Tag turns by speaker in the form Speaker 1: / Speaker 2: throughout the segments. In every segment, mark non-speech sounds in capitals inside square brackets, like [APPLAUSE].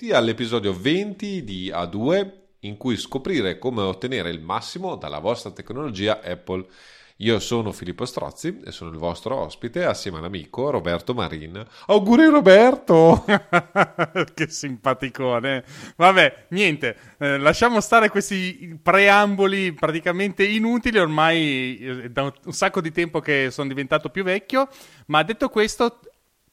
Speaker 1: benvenuti all'episodio 20 di A2 in cui scoprire come ottenere il massimo dalla vostra tecnologia Apple. Io sono Filippo Strozzi e sono il vostro ospite assieme all'amico Roberto Marin. Auguri Roberto! [LAUGHS]
Speaker 2: che simpaticone. Vabbè, niente, eh, lasciamo stare questi preamboli praticamente inutili, ormai eh, da un sacco di tempo che sono diventato più vecchio, ma detto questo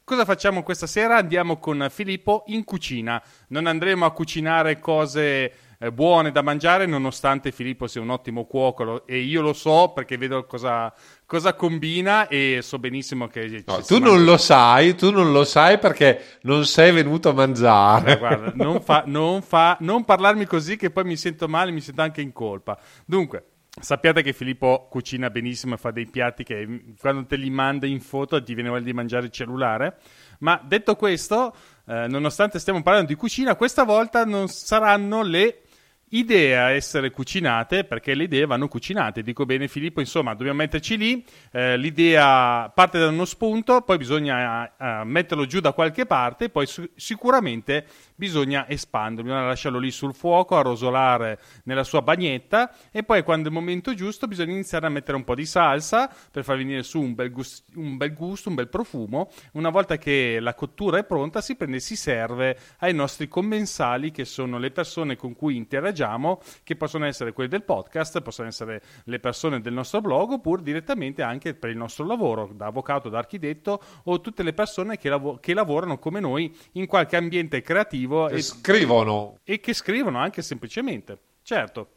Speaker 2: Cosa facciamo questa sera? Andiamo con Filippo in cucina. Non andremo a cucinare cose eh, buone da mangiare, nonostante Filippo sia un ottimo cuoco e io lo so perché vedo cosa, cosa combina e so benissimo che...
Speaker 1: No, tu non mangia. lo sai, tu non lo sai perché non sei venuto a mangiare.
Speaker 2: Eh, guarda, non, fa, non, fa, non parlarmi così che poi mi sento male, mi sento anche in colpa. Dunque, Sappiate che Filippo cucina benissimo e fa dei piatti che quando te li manda in foto ti viene voglia di mangiare il cellulare. Ma detto questo, eh, nonostante stiamo parlando di cucina, questa volta non saranno le idee a essere cucinate perché le idee vanno cucinate. Dico bene, Filippo, insomma, dobbiamo metterci lì. Eh, l'idea parte da uno spunto, poi bisogna eh, metterlo giù da qualche parte, poi su- sicuramente bisogna espanderlo, bisogna lasciarlo lì sul fuoco, a rosolare nella sua bagnetta e poi quando è il momento giusto bisogna iniziare a mettere un po' di salsa per far venire su un bel, gust- un bel gusto, un bel profumo. Una volta che la cottura è pronta si prende e si serve ai nostri commensali che sono le persone con cui interagiamo, che possono essere quelli del podcast, possono essere le persone del nostro blog oppure direttamente anche per il nostro lavoro, da avvocato, da architetto o tutte le persone che, lav- che lavorano come noi in qualche ambiente creativo
Speaker 1: creativo. e, scrivono.
Speaker 2: E che scrivono anche semplicemente. Certo,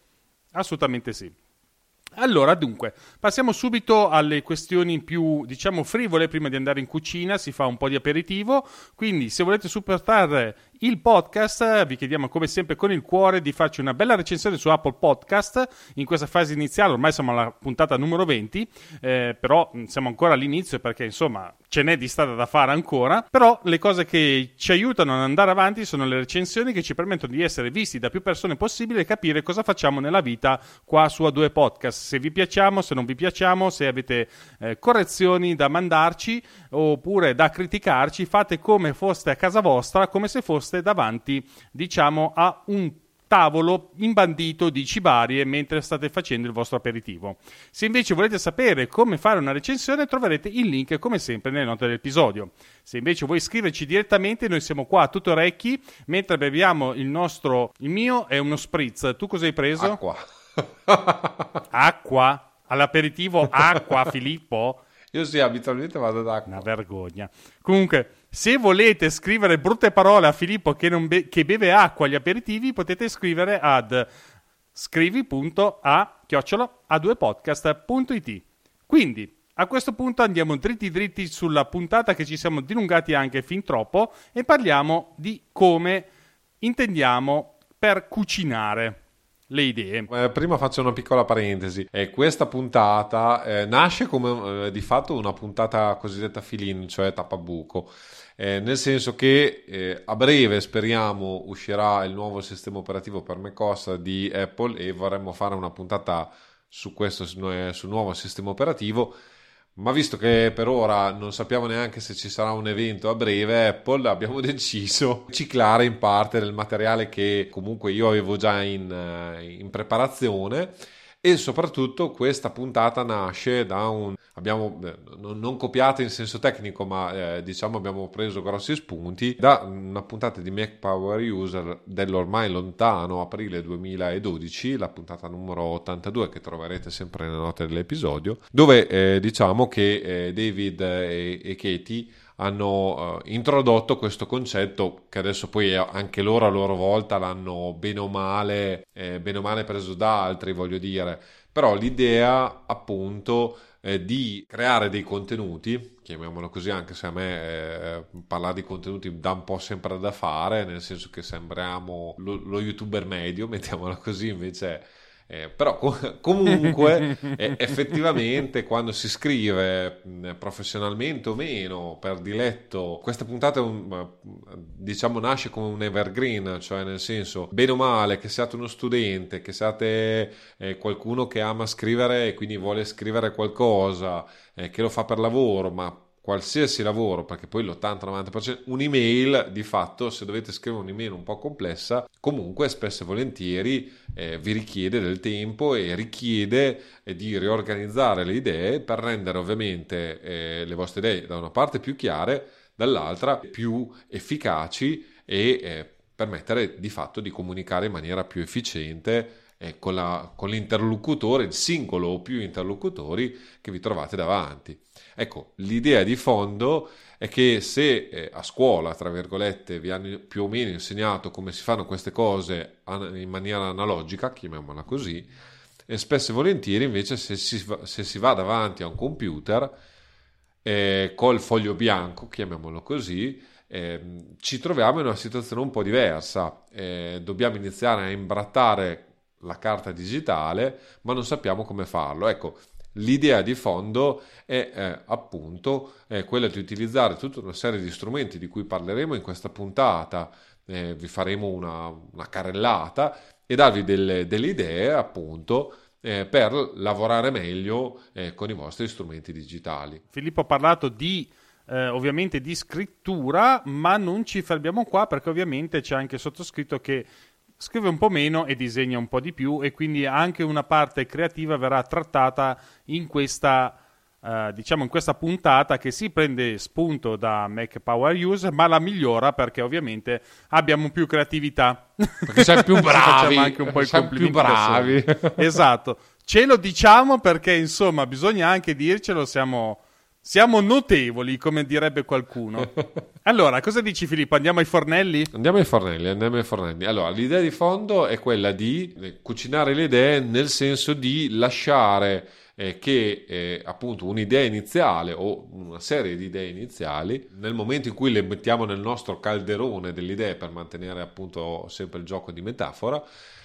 Speaker 2: assolutamente sì. Allora, dunque, passiamo subito alle questioni più, diciamo, frivole prima di andare in cucina, si fa un po' di aperitivo, quindi se volete supportare il podcast, vi chiediamo come sempre con il cuore di farci una bella recensione su Apple Podcast in questa fase iniziale, ormai siamo alla puntata numero 20, eh, però siamo ancora all'inizio perché insomma ce n'è di strada da fare ancora, però le cose che ci aiutano ad andare avanti sono le recensioni che ci permettono di essere visti da più persone possibile e capire cosa facciamo nella vita qua su A2 Podcast, se vi piacciamo, se non vi piacciamo, se avete eh, correzioni da mandarci oppure da criticarci, fate come foste a casa vostra, come se foste poste davanti, diciamo, a un tavolo imbandito di cibarie mentre state facendo il vostro aperitivo. Se invece volete sapere come fare una recensione troverete il link come sempre nelle note dell'episodio. Se invece vuoi scriverci direttamente noi siamo qua a tutto orecchi mentre beviamo il nostro il mio è uno spritz. Tu cosa hai preso?
Speaker 1: Acqua. [LAUGHS]
Speaker 2: acqua? All'aperitivo acqua, [LAUGHS] Filippo?
Speaker 1: Io sì, abitualmente vado ad acqua.
Speaker 2: Una vergogna. Comunque, se volete scrivere brutte parole a Filippo che, be- che beve acqua agli aperitivi, potete scrivere ad scrivi.a-a2podcast.it. Quindi, a questo punto andiamo dritti dritti sulla puntata che ci siamo dilungati anche fin troppo e parliamo di come intendiamo per cucinare le idee.
Speaker 1: Eh, prima faccio una piccola parentesi. Eh, questa puntata eh, nasce come eh, di fatto una puntata cosiddetta fill-in, cioè tappabuco. Eh, nel senso che eh, a breve speriamo uscirà il nuovo sistema operativo per macOS di Apple e vorremmo fare una puntata su questo sul nuovo sistema operativo ma visto che per ora non sappiamo neanche se ci sarà un evento a breve, Apple abbiamo [LAUGHS] deciso di ciclare in parte del materiale che comunque io avevo già in, eh, in preparazione e soprattutto questa puntata nasce da un abbiamo eh, non copiato in senso tecnico ma eh, diciamo abbiamo preso grossi spunti da una puntata di Mac Power User dell'ormai lontano aprile 2012 la puntata numero 82 che troverete sempre nelle note dell'episodio dove eh, diciamo che eh, David e, e Katie hanno uh, introdotto questo concetto che adesso poi anche loro a loro volta l'hanno bene o male, eh, bene o male preso da altri, voglio dire. Però l'idea appunto eh, di creare dei contenuti, chiamiamolo così, anche se a me eh, parlare di contenuti dà un po' sempre da fare, nel senso che sembriamo lo, lo youtuber medio, [LAUGHS] mettiamola così, invece eh, però [LAUGHS] comunque [LAUGHS] eh, effettivamente quando si scrive professionalmente o meno per diletto questa puntata un, diciamo nasce come un evergreen cioè nel senso bene o male che siate uno studente che siate eh, qualcuno che ama scrivere e quindi vuole scrivere qualcosa eh, che lo fa per lavoro ma qualsiasi lavoro, perché poi l'80-90%, un'email di fatto, se dovete scrivere un'email un po' complessa, comunque spesso e volentieri eh, vi richiede del tempo e richiede eh, di riorganizzare le idee per rendere ovviamente eh, le vostre idee da una parte più chiare, dall'altra più efficaci e eh, permettere di fatto di comunicare in maniera più efficiente eh, con, la, con l'interlocutore, il singolo o più interlocutori che vi trovate davanti. Ecco, l'idea di fondo è che se eh, a scuola, tra virgolette, vi hanno più o meno insegnato come si fanno queste cose in maniera analogica, chiamiamola così, e spesso e volentieri invece se si, se si va davanti a un computer eh, col foglio bianco, chiamiamolo così, eh, ci troviamo in una situazione un po' diversa. Eh, dobbiamo iniziare a imbrattare la carta digitale, ma non sappiamo come farlo. Ecco, l'idea di fondo è eh, appunto eh, quella di utilizzare tutta una serie di strumenti di cui parleremo in questa puntata. Eh, vi faremo una, una, carrellata e darvi delle, delle idee appunto eh, per lavorare meglio eh, con i vostri strumenti digitali.
Speaker 2: Filippo ha parlato di eh, ovviamente di scrittura, ma non ci fermiamo qua perché ovviamente c'è anche sottoscritto che scrive un po' meno e disegna un po' di più e quindi anche una parte creativa verrà trattata in questa, uh, diciamo in questa puntata che si prende spunto da Mac Power Use ma la migliora perché ovviamente abbiamo più creatività.
Speaker 1: Perché siamo più [LAUGHS] bravi. anche un po' i più bravi.
Speaker 2: Esatto. Ce lo diciamo perché insomma bisogna anche dircelo siamo siamo notevoli, come direbbe qualcuno. [LAUGHS] Allora, cosa dici Filippo? Andiamo ai fornelli?
Speaker 1: Andiamo ai fornelli, andiamo ai fornelli. Allora, l'idea di fondo è quella di eh, cucinare le idee nel senso di lasciare eh, che eh, appunto un'idea iniziale o una serie di idee iniziali, nel momento in cui le mettiamo nel nostro calderone delle idee per mantenere appunto sempre il gioco di metafora,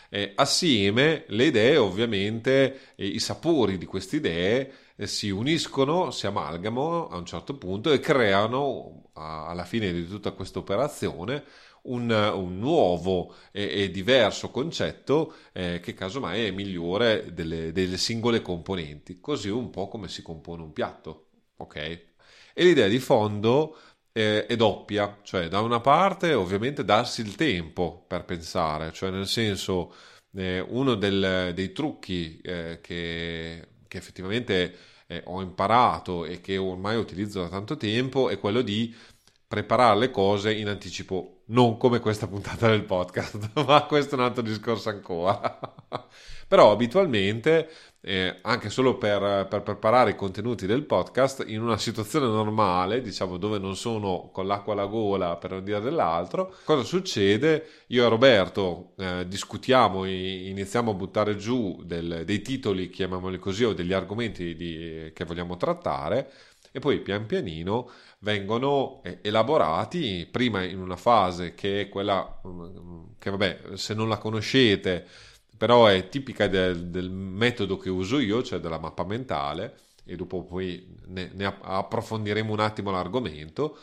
Speaker 1: eh, assieme le idee ovviamente, i sapori di queste idee eh, si uniscono, si amalgamano a un certo punto e creano alla fine di tutta questa operazione un, un, nuovo e, e diverso concetto eh, che casomai è migliore delle, delle, singole componenti, così un po' come si compone un piatto, ok? E l'idea di fondo eh, è doppia, cioè da una parte ovviamente darsi il tempo per pensare, cioè nel senso eh, uno del, dei trucchi eh, che che effettivamente eh, ho imparato e che ormai utilizzo da tanto tempo è quello di preparare le cose in anticipo, non come questa [LAUGHS] puntata del podcast, [LAUGHS] ma questo è un altro discorso ancora. [LAUGHS] Però abitualmente eh, anche solo per, per, preparare i contenuti del podcast in una situazione normale, diciamo dove non sono con l'acqua alla gola per non dire dell'altro, cosa succede? Io e Roberto eh, discutiamo, iniziamo a buttare giù del, dei titoli, chiamiamoli così, o degli argomenti di, che vogliamo trattare e poi pian pianino vengono eh, elaborati prima in una fase che è quella mm, che vabbè se non la conoscete però è tipica del, del, metodo che uso io, cioè della mappa mentale, e dopo poi ne, ne approfondiremo un attimo l'argomento,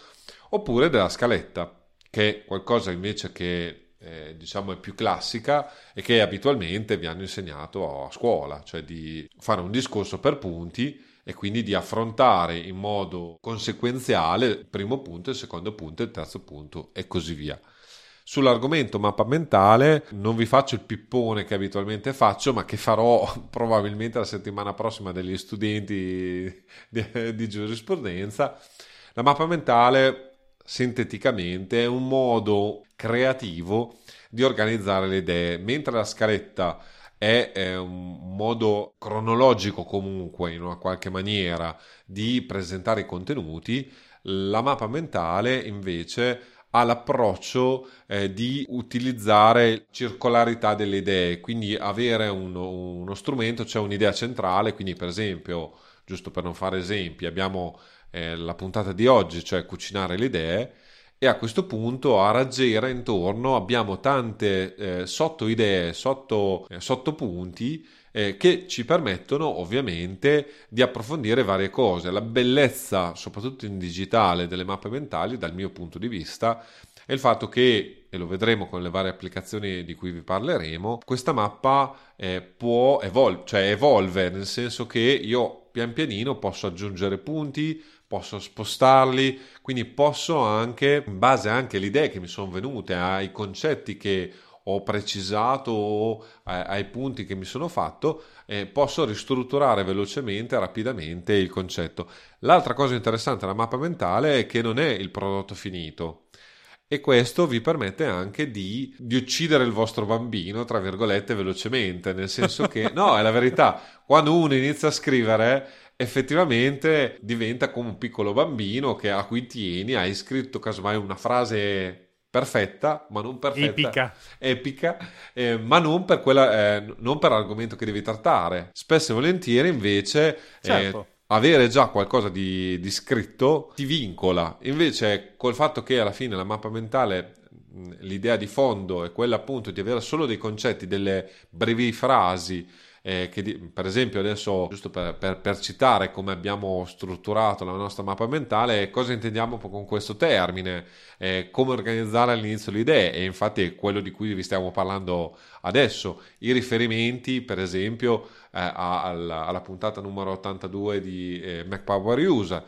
Speaker 1: oppure della scaletta, che è qualcosa invece che eh, diciamo è più classica e che abitualmente vi hanno insegnato a scuola, cioè di fare un discorso per punti e quindi di affrontare in modo conseguenziale il primo punto, il secondo punto, il terzo punto e così via. Sull'argomento mappa mentale non vi faccio il pippone che abitualmente faccio, ma che farò [LAUGHS] probabilmente la settimana prossima degli studenti di, di giurisprudenza. La mappa mentale sinteticamente è un modo creativo di organizzare le idee, mentre la scaletta è, un modo cronologico comunque in una qualche maniera di presentare i contenuti, la mappa mentale invece ha l'approccio eh, di utilizzare circolarità delle idee, quindi avere uno, uno, strumento, cioè un'idea centrale, quindi per esempio, giusto per non fare esempi, abbiamo eh, la puntata di oggi, cioè cucinare le idee, e a questo punto a raggiera intorno abbiamo tante eh, sotto idee, sotto, eh, sottopunti eh, che ci permettono ovviamente di approfondire varie cose. La bellezza, soprattutto in digitale, delle mappe mentali, dal mio punto di vista, è il fatto che, e lo vedremo con le varie applicazioni di cui vi parleremo, questa mappa eh, può evolvere, cioè evolve, nel senso che io pian pianino posso aggiungere punti, posso spostarli, quindi posso anche, in base anche alle idee che mi sono venute, ai concetti che ho precisato o ai punti che mi sono fatto, eh, posso ristrutturare velocemente, rapidamente il concetto. L'altra cosa interessante della mappa mentale è che non è il prodotto finito. E questo vi permette anche di, di uccidere il vostro bambino, tra virgolette, velocemente, nel senso che, no, è la verità, quando uno inizia a scrivere, effettivamente diventa come un piccolo bambino che, a cui tieni, hai scritto casomai una frase perfetta, ma non perfetta,
Speaker 2: epica,
Speaker 1: epica eh, ma non per, quella, eh, non per l'argomento che devi trattare. Spesso e volentieri invece
Speaker 2: eh, certo.
Speaker 1: eh, avere già qualcosa di, di, scritto ti vincola. Invece col fatto che alla fine la mappa mentale l'idea di fondo è quella appunto di avere solo dei concetti, delle brevi frasi eh, che per esempio adesso, giusto per, per, per, citare come abbiamo strutturato la nostra mappa mentale, cosa intendiamo con questo termine, eh, come organizzare all'inizio le idee? E infatti è quello di cui vi stiamo parlando adesso, i riferimenti per esempio eh, alla, alla, puntata numero 82 di eh, MacPower User.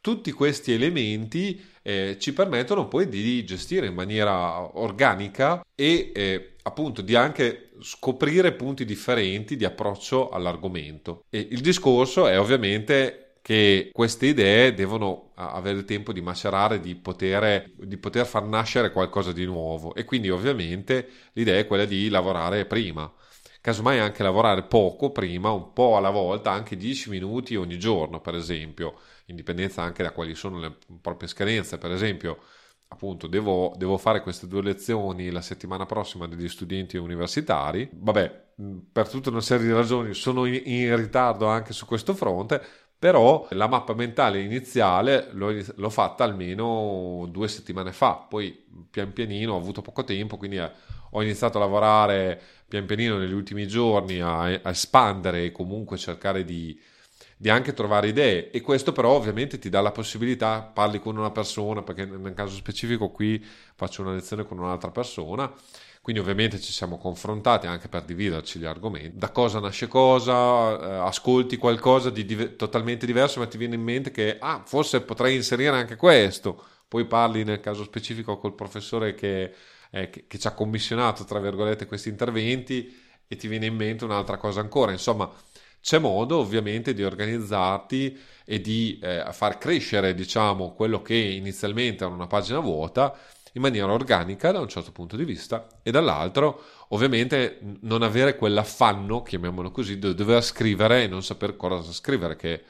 Speaker 1: Tutti questi elementi eh, ci permettono poi di gestire in maniera organica e eh, appunto di anche scoprire punti differenti di approccio all'argomento. E il discorso è ovviamente che queste idee devono avere il tempo di macerare, di poter, di poter far nascere qualcosa di nuovo e quindi ovviamente l'idea è quella di lavorare prima. Casomai anche lavorare poco prima, un po' alla volta, anche 10 minuti ogni giorno, per esempio, in dipendenza anche da quali sono le proprie scadenze. Per esempio, appunto devo, devo, fare queste due lezioni la settimana prossima degli studenti universitari. Vabbè, per tutta una serie di ragioni sono in, in ritardo anche su questo fronte, però la mappa mentale iniziale l'ho, l'ho, fatta almeno due settimane fa, poi pian pianino ho avuto poco tempo, quindi eh, ho iniziato a lavorare pian pianino negli ultimi giorni a, a espandere e comunque cercare di di anche trovare idee. E questo però ovviamente ti dà la possibilità, parli con una persona, perché nel caso specifico qui faccio una lezione con un'altra persona, quindi ovviamente ci siamo confrontati anche per dividerci gli argomenti, da cosa nasce cosa, eh, ascolti qualcosa di div- totalmente diverso ma ti viene in mente che ah, forse potrei inserire anche questo, poi parli nel caso specifico col professore che, eh, che, che ci ha commissionato tra virgolette questi interventi e ti viene in mente un'altra cosa ancora, insomma c'è modo ovviamente di organizzarti e di eh, far crescere, diciamo, quello che inizialmente era una pagina vuota in maniera organica da un certo punto di vista e dall'altro ovviamente non avere quell'affanno, chiamiamolo così, di dover scrivere e non saper cosa scrivere che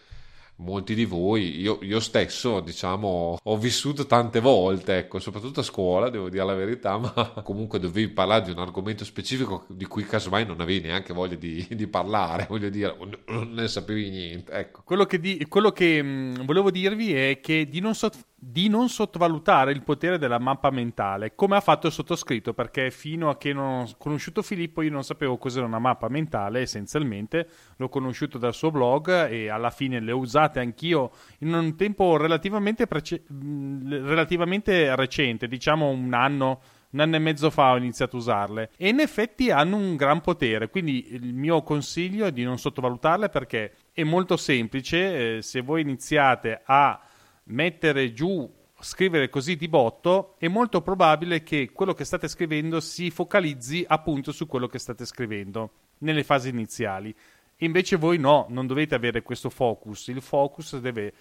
Speaker 1: molti di voi, io, io, stesso, diciamo, ho vissuto tante volte, ecco, soprattutto a scuola, devo dire la verità, ma [LAUGHS] comunque dovevi parlare di un argomento specifico di cui casomai non avevi neanche voglia di, [LAUGHS] di parlare, voglio dire, non ne sapevi niente, ecco.
Speaker 2: Quello che, di, quello che mh, mm, volevo dirvi è che di non, sott- di non sottovalutare il potere della mappa mentale, come ha fatto il sottoscritto, perché fino a che non ho conosciuto Filippo io non sapevo cos'era una mappa mentale, essenzialmente, l'ho conosciuto dal suo blog e alla fine le ho usate anch'io in un tempo relativamente, prece- relativamente recente, diciamo un anno un anno e mezzo fa ho iniziato a usarle. E in effetti hanno un gran potere quindi il mio consiglio è di non sottovalutarle perché è molto semplice eh, se voi iniziate a mettere giù, scrivere così di botto, è molto probabile che quello che state scrivendo si focalizzi appunto su quello che state scrivendo nelle fasi iniziali. Invece voi no, non dovete avere questo focus, il focus deve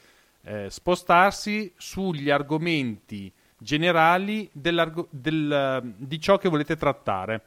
Speaker 2: eh, spostarsi sugli argomenti generali del, di ciò che volete trattare.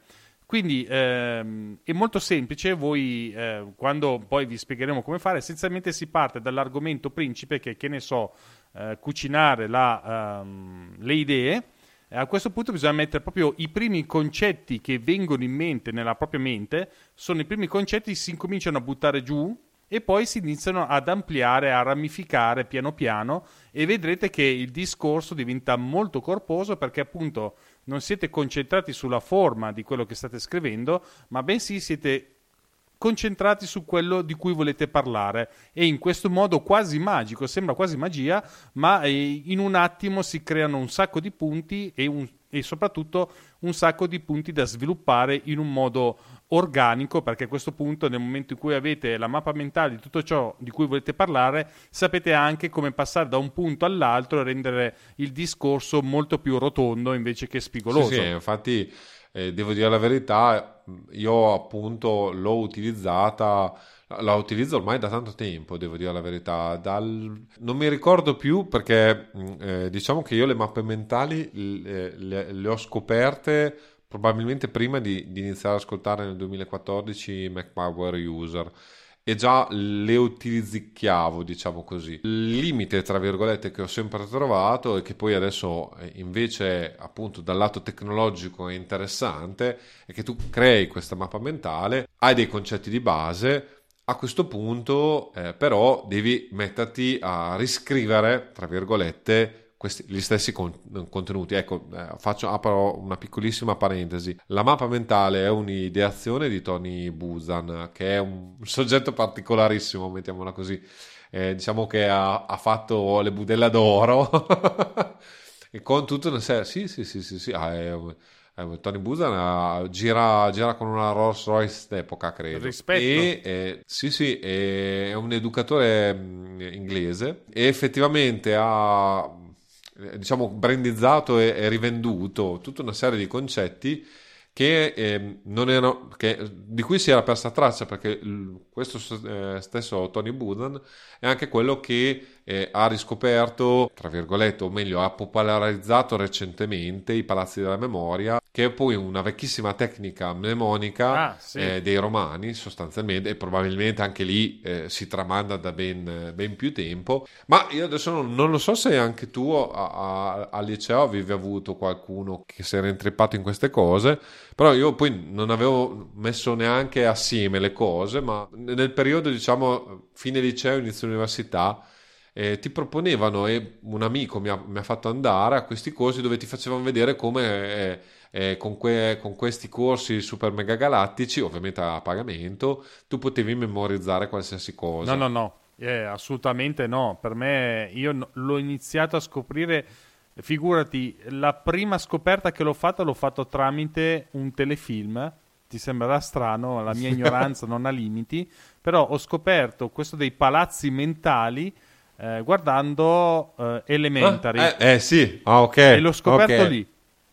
Speaker 2: Quindi ehm, è molto semplice, voi eh, quando poi vi spiegheremo come fare, essenzialmente si parte dall'argomento principe che, che ne so, eh, cucinare la, um, le idee. A questo punto bisogna mettere proprio i primi concetti che vengono in mente nella propria mente, sono i primi concetti che si incominciano a buttare giù e poi si iniziano ad ampliare, a ramificare piano piano e vedrete che il discorso diventa molto corposo perché appunto non siete concentrati sulla forma di quello che state scrivendo, ma bensì siete concentrati su quello di cui volete parlare e in questo modo quasi magico, sembra quasi magia, ma eh, in un attimo si creano un sacco di punti e un e soprattutto un sacco di punti da sviluppare in un modo organico perché a questo punto nel momento in cui avete la mappa mentale di tutto ciò di cui volete parlare sapete anche come passare da un punto all'altro e rendere il discorso molto più rotondo invece che spigoloso.
Speaker 1: Sì, sì infatti eh, devo dire la verità, io appunto l'ho utilizzata la utilizzo ormai da tanto tempo, devo dire la verità. Dal... Non mi ricordo più perché mm, eh, diciamo che io le mappe mentali le, le, le ho scoperte probabilmente prima di, di, iniziare ad ascoltare nel 2014 Mac Power User e già le utilizzicchiavo, diciamo così. Il limite, tra virgolette, che ho sempre trovato e che poi adesso eh, invece, appunto, dal lato tecnologico è interessante, è che tu crei questa mappa mentale, hai dei concetti di base, a questo punto, eh, però, devi metterti a riscrivere, tra virgolette, questi, gli stessi con, contenuti. Ecco, eh, faccio, apro una piccolissima parentesi. La mappa mentale è un'ideazione di Tony Busan, che è un soggetto particolarissimo, mettiamola così. Eh, diciamo che ha, ha, fatto le budella d'oro [LAUGHS] e con tutta una serie. Sì, sì, sì, sì, sì. Ah, è, Tony Busan uh, gira, gira, con una Rolls Royce d'epoca, credo.
Speaker 2: Rispetto.
Speaker 1: E, eh, sì, sì, è un educatore mm, inglese e effettivamente ha diciamo brandizzato e, e rivenduto tutta una serie di concetti che, eh, erano, che, di cui si era persa traccia perché questo eh, stesso Tony Budan è anche quello che eh, ha riscoperto, tra virgolette, o meglio, ha popolarizzato recentemente i palazzi della memoria, che è poi una vecchissima tecnica mnemonica ah, sì. eh, dei romani, sostanzialmente, e probabilmente anche lì eh, si tramanda da ben, ben, più tempo. Ma io adesso non, non lo so se anche tu al liceo avevi avuto qualcuno che si era intrippato in queste cose, però io poi non avevo messo neanche assieme le cose, ma nel periodo, diciamo, fine liceo, inizio università, eh, ti proponevano e un amico mi ha, mi ha, fatto andare a questi corsi dove ti facevano vedere come eh, eh, con, que, con, questi corsi super mega galattici, ovviamente a pagamento, tu potevi memorizzare qualsiasi cosa.
Speaker 2: No, no, no, eh, assolutamente no. Per me, io no, l'ho iniziato a scoprire. Figurati, la prima scoperta che l'ho fatta l'ho fatto tramite un telefilm. Ti sembrerà strano, la mia [LAUGHS] ignoranza non ha limiti, però ho scoperto questo dei palazzi mentali eh, guardando eh, Elementary.
Speaker 1: Ah, eh, eh, sì, ah, ok.
Speaker 2: E l'ho scoperto okay. lì.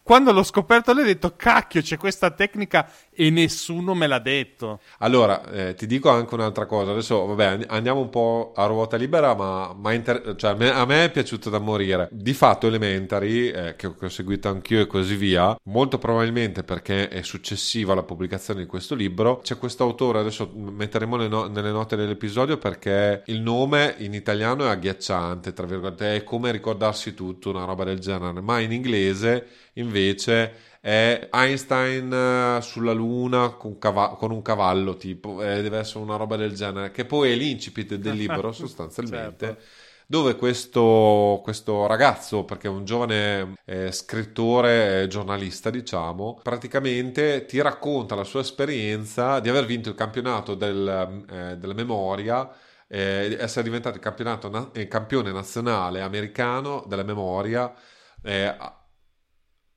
Speaker 2: Quando l'ho scoperto lì ho detto cacchio c'è questa tecnica e nessuno me l'ha detto.
Speaker 1: Allora, eh, ti dico anche un'altra cosa. Adesso, vabbè, andiamo un po' a ruota libera, ma, ma inter- cioè, a, me, è piaciuto da morire. Di fatto, Elementary, eh, che, che, ho seguito anch'io e così via, molto probabilmente perché è successiva alla pubblicazione di questo libro, c'è questo autore, adesso metteremo no- nelle note dell'episodio perché il nome in italiano è agghiacciante, tra virgolette, è come ricordarsi tutto, una roba del genere, ma in inglese invece è Einstein eh, sulla Luna con, cav- con un cavallo, tipo, eh, deve essere una roba del genere, che poi è l'incipit del libro [LAUGHS] sostanzialmente. certo. Dove questo, questo, ragazzo, perché è un giovane eh, scrittore, giornalista, diciamo, praticamente ti racconta la sua esperienza di aver vinto il campionato del, eh, della memoria eh, essere diventato il, na- il campione nazionale americano della memoria eh,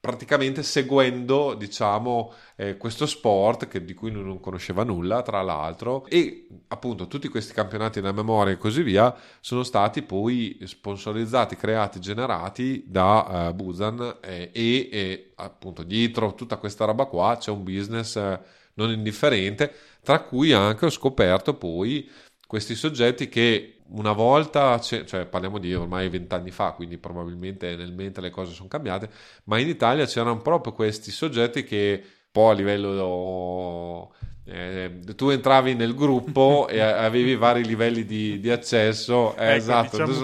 Speaker 1: praticamente seguendo diciamo eh, questo sport che, di cui non conosceva nulla tra l'altro. E appunto tutti questi campionati della memoria e così via sono stati poi sponsorizzati creati generati da uh, Busan eh, e, e, appunto dietro tutta questa roba qua c'è un business eh, non indifferente tra cui anche ho scoperto poi questi soggetti che una volta, cioè parliamo di ormai vent'anni fa, quindi probabilmente nel mente le cose sono cambiate, ma in Italia c'erano proprio questi soggetti che poi a livello eh, tu entravi nel gruppo [LAUGHS] e avevi vari livelli di, di accesso. Eh, ecco, esatto diciamo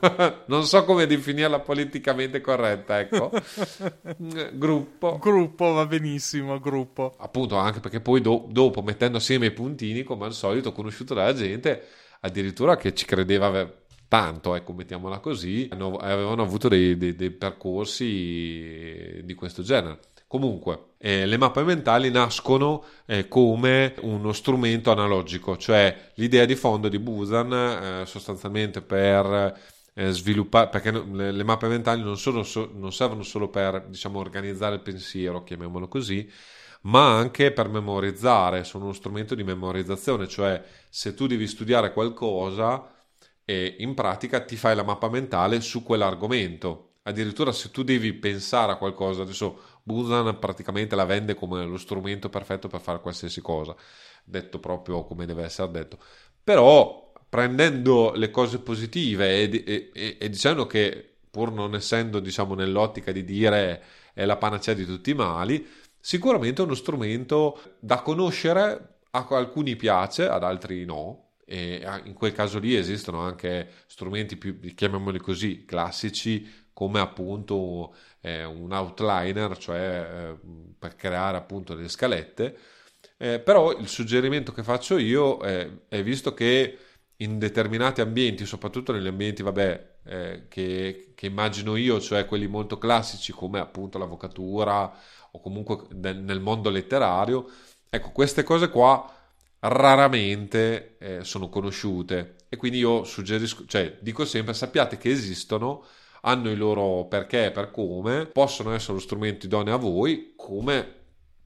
Speaker 1: no. [LAUGHS] non so come definirla politicamente corretta ecco. [LAUGHS] Gruppo.
Speaker 2: Gruppo va benissimo gruppo.
Speaker 1: Appunto anche perché poi do, dopo mettendo assieme i puntini come al solito conosciuto dalla gente addirittura che ci credeva tanto, ecco, mettiamola così, avevano avuto dei, dei, dei percorsi di questo genere. Comunque, eh, le mappe mentali nascono eh, come uno strumento analogico, cioè l'idea di fondo di Busan eh, sostanzialmente per eh, sviluppare, perché le, le, mappe mentali non, sono, so, non servono solo per diciamo, organizzare il pensiero, chiamiamolo così, ma anche per memorizzare, sono uno strumento di memorizzazione, cioè se tu devi studiare qualcosa, e in pratica ti fai la mappa mentale su quell'argomento. Addirittura se tu devi pensare a qualcosa, adesso Busan praticamente la vende come lo strumento perfetto per fare qualsiasi cosa, detto proprio come deve essere detto. Però prendendo le cose positive e, e, e, e dicendo che pur non essendo diciamo nell'ottica di dire è la panacea di tutti i mali, sicuramente è uno strumento da conoscere, a alcuni piace, ad altri no, e in quel caso lì esistono anche strumenti più, chiamiamoli così, classici, come appunto eh, un outliner, cioè eh, per creare appunto delle scalette. Eh, però il suggerimento che faccio io è visto che in determinati ambienti, soprattutto negli ambienti, vabbè, eh, che, che, immagino io, cioè quelli molto classici come appunto l'avvocatura o comunque nel mondo letterario, ecco, queste cose qua raramente eh, sono conosciute. E quindi io suggerisco, cioè dico sempre sappiate che esistono, hanno i loro perché e per come, possono essere lo strumento idoneo a voi, come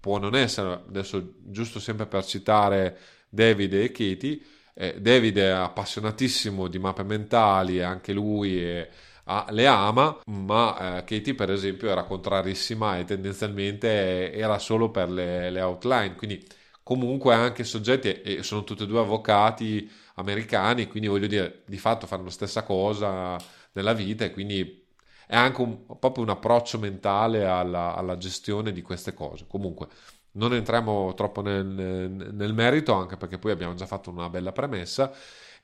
Speaker 1: può non essere, adesso giusto sempre per citare David e Katie, eh, David è appassionatissimo di mappe mentali, anche lui è, ah, le ama, ma eh, Katie per esempio era contrarissima e tendenzialmente era solo per le, le outline, quindi comunque anche soggetti, e sono tutti e due avvocati americani, quindi voglio dire, di fatto fanno la stessa cosa nella vita e quindi è anche un, proprio un approccio mentale alla, alla, gestione di queste cose. Comunque, non entriamo troppo nel, nel merito, anche perché poi abbiamo già fatto una bella premessa.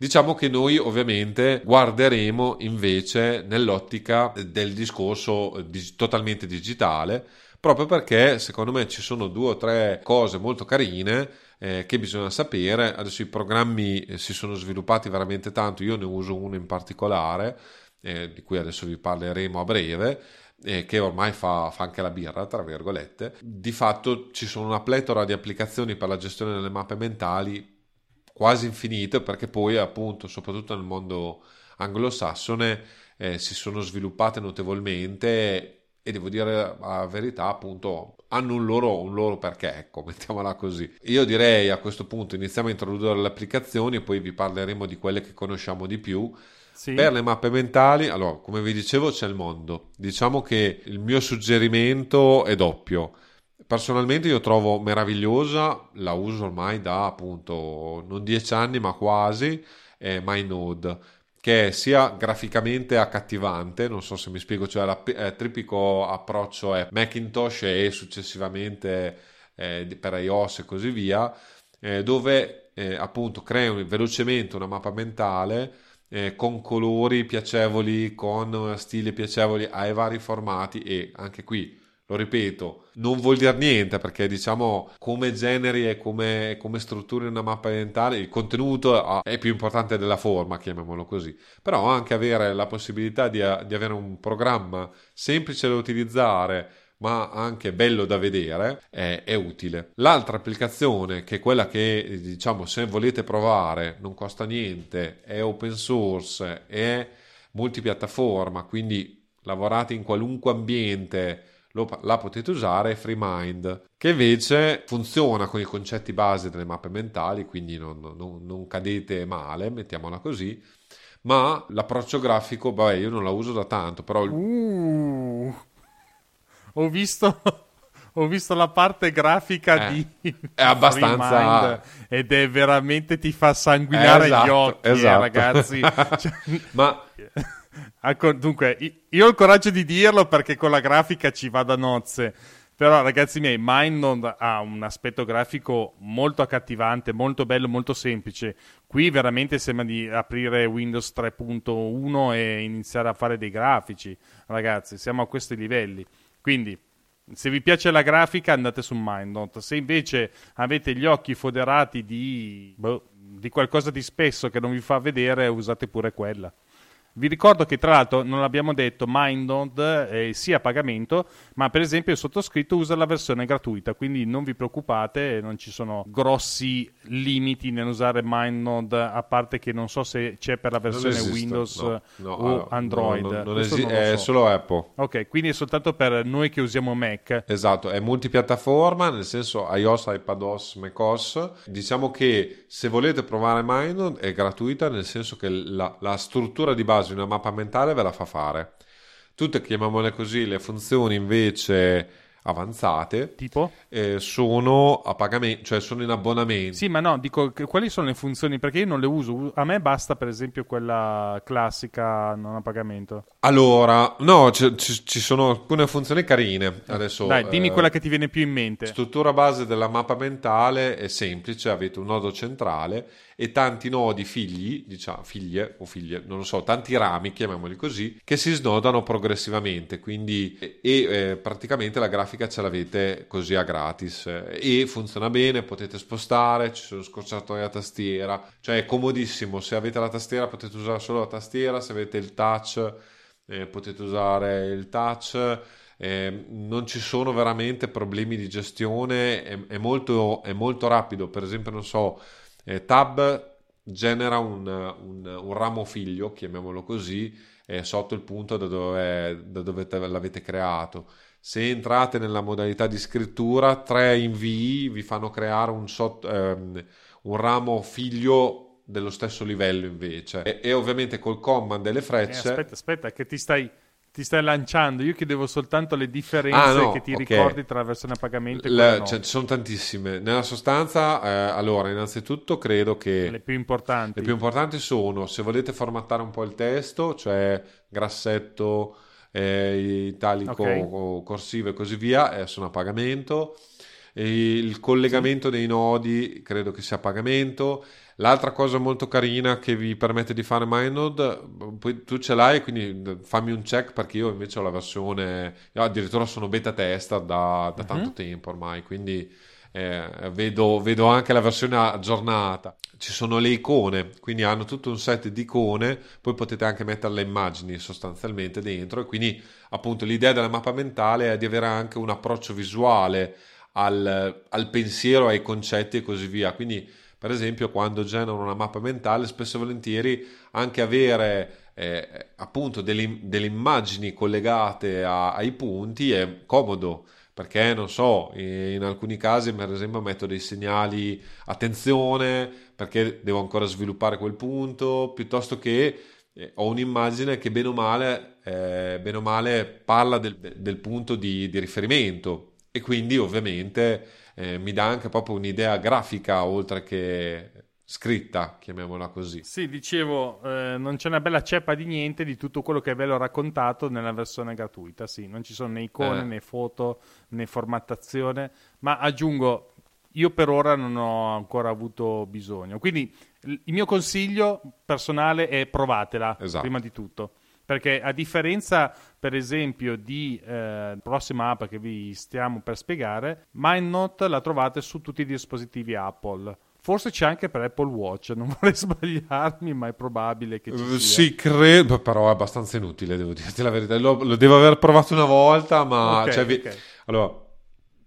Speaker 1: Diciamo che noi ovviamente guarderemo invece nell'ottica del discorso di, totalmente digitale, proprio perché secondo me ci sono due o tre cose molto carine eh, che bisogna sapere. Adesso i programmi eh, si sono sviluppati veramente tanto, io ne uso uno in particolare, eh, di cui adesso vi parleremo a breve. Eh, che ormai fa, fa, anche la birra, tra virgolette. Di fatto ci sono una pletora di applicazioni per la gestione delle mappe mentali quasi infinite, perché poi, appunto, soprattutto nel mondo anglosassone, eh, si sono sviluppate notevolmente e devo dire la verità, appunto, hanno un loro, un loro perché, ecco, [LAUGHS] mettiamola così. Io direi a questo punto iniziamo a introdurre le applicazioni e poi vi parleremo di quelle che conosciamo di più. Sì. Per le mappe mentali, allora, come vi dicevo, c'è il mondo. Diciamo che il mio suggerimento è doppio. Personalmente io trovo meravigliosa, la uso ormai da appunto non dieci anni ma quasi, è MyNode che sia graficamente accattivante, non so se mi spiego, cioè il eh, tipico approccio è Macintosh e successivamente eh, per iOS e così via, eh, dove eh, appunto creano velocemente una mappa mentale eh, con colori piacevoli, con stili piacevoli ai vari formati e anche qui lo ripeto, non vuol dire niente perché diciamo come generi e come, come strutture in una mappa mentale il contenuto è più importante della forma, chiamiamolo così. Però anche avere la possibilità di, di avere un programma semplice da utilizzare ma anche bello da vedere, è, è, utile. L'altra applicazione, che è quella che diciamo se volete provare, non costa niente, è open source, è multipiattaforma, quindi lavorate in qualunque ambiente lo, la potete usare FreeMind, che invece funziona con i concetti base delle mappe mentali, quindi non, non, non cadete male, mettiamola così. Ma l'approccio grafico, vabbè, io non la uso da tanto, però.
Speaker 2: Uh, ho visto. Ho visto la parte grafica
Speaker 1: eh,
Speaker 2: di
Speaker 1: è abbastanza
Speaker 2: ed è veramente ti fa sanguinare esatto, gli occhi, eh, esatto. eh, ragazzi. [LAUGHS]
Speaker 1: Cioè... Ma
Speaker 2: Dunque, io ho il coraggio di dirlo perché con la grafica ci va da nozze. Però, ragazzi miei, Mind ha un aspetto grafico molto accattivante, molto bello, molto semplice. Qui veramente sembra di aprire Windows 3.1 e iniziare a fare dei grafici, ragazzi. Siamo a questi livelli. Quindi, se vi piace la grafica, andate su MindNote. Se invece avete gli occhi foderati di, boh, di qualcosa di spesso che non vi fa vedere, usate pure quella Vi ricordo che tra l'altro non l'abbiamo detto, MindNode è sia a pagamento, ma per esempio il sottoscritto usa la versione gratuita, quindi non vi preoccupate, non ci sono grossi limiti nell'usare MindNode, a parte che non so se c'è per la versione
Speaker 1: esiste,
Speaker 2: Windows
Speaker 1: no, no,
Speaker 2: o Android.
Speaker 1: no,
Speaker 2: Questo
Speaker 1: esi- è
Speaker 2: so.
Speaker 1: solo Apple.
Speaker 2: Ok, quindi è soltanto per noi che usiamo Mac.
Speaker 1: Esatto, è multipiattaforma, nel senso iOS, iPadOS, macOS. Diciamo che se volete provare Mindon è gratuita, nel senso che la, la struttura di base di una mappa mentale ve la fa fare. Tutte, chiamiamole così, le funzioni invece avanzate
Speaker 2: Tipo?
Speaker 1: eh, sono a pagamento, cioè sono in abbonamento.
Speaker 2: Sì, ma no, dico che- quali sono le funzioni? Perché io non le uso. A me basta, per esempio, quella classica non a pagamento.
Speaker 1: Allora, no, ci, ci- ci sono alcune funzioni carine. Adesso,
Speaker 2: Dai, dimmi
Speaker 1: eh,
Speaker 2: quella che ti viene più in mente.
Speaker 1: Struttura base della mappa mentale è semplice, avete un nodo centrale e tanti nodi figli, diciamo figlie o figlie, non lo so, tanti rami, chiamiamoli così, che si snodano progressivamente, quindi e, e, eh, praticamente la grafica ce l'avete così a gratis. E funziona bene, potete spostare, ci sono scorciatoie a tastiera, cioè è comodissimo, se avete la tastiera potete usare solo la tastiera, se avete il touch eh, potete usare il touch. Eh, non ci sono veramente problemi di gestione, è, è molto, è molto rapido. Per esempio, non so, eh, Tab genera un, un- un ramo figlio, chiamiamolo così, eh, sotto il punto da dove, da dove te- l'avete creato. Se entrate nella modalità di scrittura, tre invii vi fanno creare un, sotto- ehm, un ramo figlio dello stesso livello invece. E, e ovviamente col command e le
Speaker 2: Eh,
Speaker 1: frecce.
Speaker 2: aspetta, aspetta, che ti stai, ti stai lanciando. Io chiedevo soltanto le differenze
Speaker 1: Ah, no,
Speaker 2: che ti
Speaker 1: ok.
Speaker 2: ricordi tra la versione a pagamento e quella no.
Speaker 1: cioè, ci sono tantissime. Nella sostanza, eh, allora, innanzitutto credo che
Speaker 2: le più importanti.
Speaker 1: le più importanti sono, se volete formattare un po' il testo, cioè grassetto, eh, italico,
Speaker 2: Ok.
Speaker 1: o corsivo e così via, eh, sono a pagamento. E il collegamento dei nodi credo che sia a pagamento. L'altra cosa molto carina che vi permette di fare MindNode, poi tu ce l'hai, quindi fammi un check perché io invece ho la versione, io addirittura sono beta tester da, da tanto tempo ormai, quindi eh, vedo, vedo anche la versione aggiornata. Ci sono le icone, quindi hanno tutto un set di icone, poi potete anche mettere le immagini sostanzialmente dentro e quindi appunto l'idea della mappa mentale è di avere anche un approccio visuale al, al pensiero, ai concetti e così via. Quindi, per esempio, quando generano una mappa mentale, spesso e volentieri anche avere eh, appunto delle, delle immagini collegate a- ai punti è comodo. Perché non so, in alcuni casi, per esempio, metto dei segnali attenzione perché devo ancora sviluppare quel punto, piuttosto che eh, ho un'immagine che bene o male, eh, bene o male parla del, del punto di, di riferimento e quindi ovviamente eh, mi dà anche proprio un'idea grafica oltre che scritta, chiamiamola così.
Speaker 2: Sì, dicevo, eh, non c'è una bella ceppa di niente di tutto quello che ve l'ho raccontato nella versione gratuita. Sì, non ci sono né icone,
Speaker 1: Eh.
Speaker 2: né foto, né formattazione. Ma aggiungo, io per ora non ho ancora avuto bisogno. Quindi il mio consiglio personale è provatela
Speaker 1: Esatto.
Speaker 2: prima di tutto. Perché a differenza, per esempio, di eh, prossima app che vi stiamo per spiegare, MindNote la trovate su tutti i dispositivi Apple. Forse c'è anche per Apple Watch, non [LAUGHS] vorrei sbagliarmi, ma è probabile che ci sia.
Speaker 1: Eh, Sì, credo, però è abbastanza inutile, devo dirti la verità. Lo, lo devo aver provato una volta, ma...
Speaker 2: Ok,
Speaker 1: cioè, vi-
Speaker 2: ok.
Speaker 1: Allora,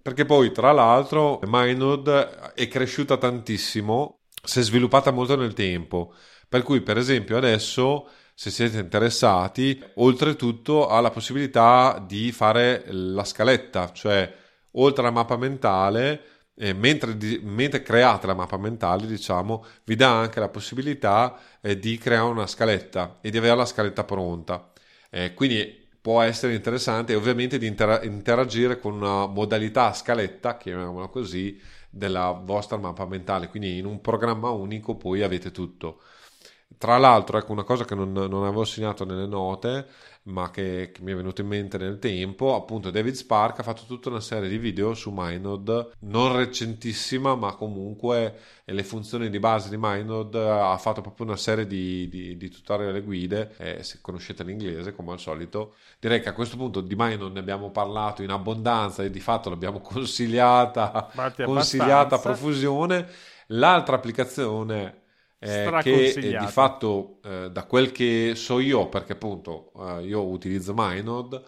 Speaker 1: perché poi, tra l'altro, MindNode è cresciuta tantissimo, si è sviluppata molto nel tempo. Per cui, per esempio, adesso, se siete interessati, oltretutto ha la possibilità di fare la scaletta, cioè, oltre alla mappa mentale... eh, mentre, mentre create la mappa mentale, diciamo, vi dà anche la possibilità eh, di creare una scaletta e di avere la scaletta pronta. Eh, quindi può essere interessante ovviamente di intera- interagire con una modalità scaletta, chiamiamola così, della vostra mappa mentale. Quindi in un programma unico poi avete tutto. Tra l'altro, ecco una cosa che non, non avevo segnato nelle note, ma che, che mi è venuto in mente nel tempo, appunto David Spark ha fatto tutta una serie di video su MindNode, non recentissima, ma comunque le funzioni di base di MindNode, eh, ha fatto proprio una serie di, di, di tutorial e guide, eh, se conoscete l'inglese come al solito. Direi che a questo punto di MindNode ne abbiamo parlato in abbondanza e di fatto l'abbiamo consigliata, consigliata a profusione. L'altra applicazione eh, che eh, di fatto eh, da quel che so io, perché appunto eh, io utilizzo MyNode,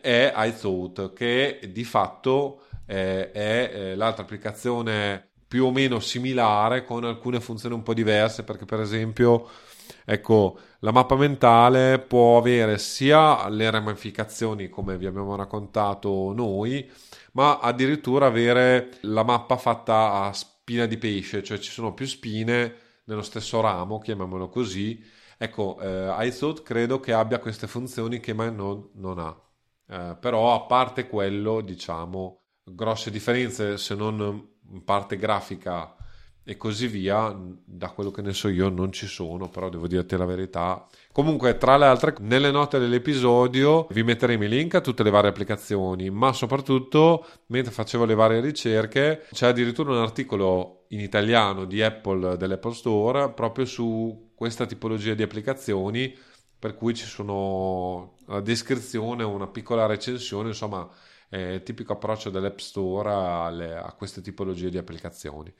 Speaker 1: è iThought, che di fatto eh, è eh, l'altra applicazione più o meno similare con alcune funzioni un po' diverse, perché per esempio, ecco, la mappa mentale può avere sia le ramificazioni come vi abbiamo raccontato noi, ma addirittura avere la mappa fatta a spina di pesce, cioè ci sono più spine nello stesso ramo, chiamiamolo così. Ecco, eh, iThought credo che abbia queste funzioni che MyNode non ha. Eh, però a parte quello, diciamo, grosse differenze se non in parte grafica e così via, da quello che ne so io non ci sono, però devo dirti la verità. Comunque, tra le altre, nelle note dell'episodio vi metteremo i link a tutte le varie applicazioni, ma soprattutto, mentre facevo le varie ricerche, c'è addirittura un articolo in italiano di Apple dell'Apple Store proprio su questa tipologia di applicazioni, per cui ci sono la descrizione, una piccola recensione, insomma, eh, tipico approccio dell'App Store alle, a queste tipologie di applicazioni.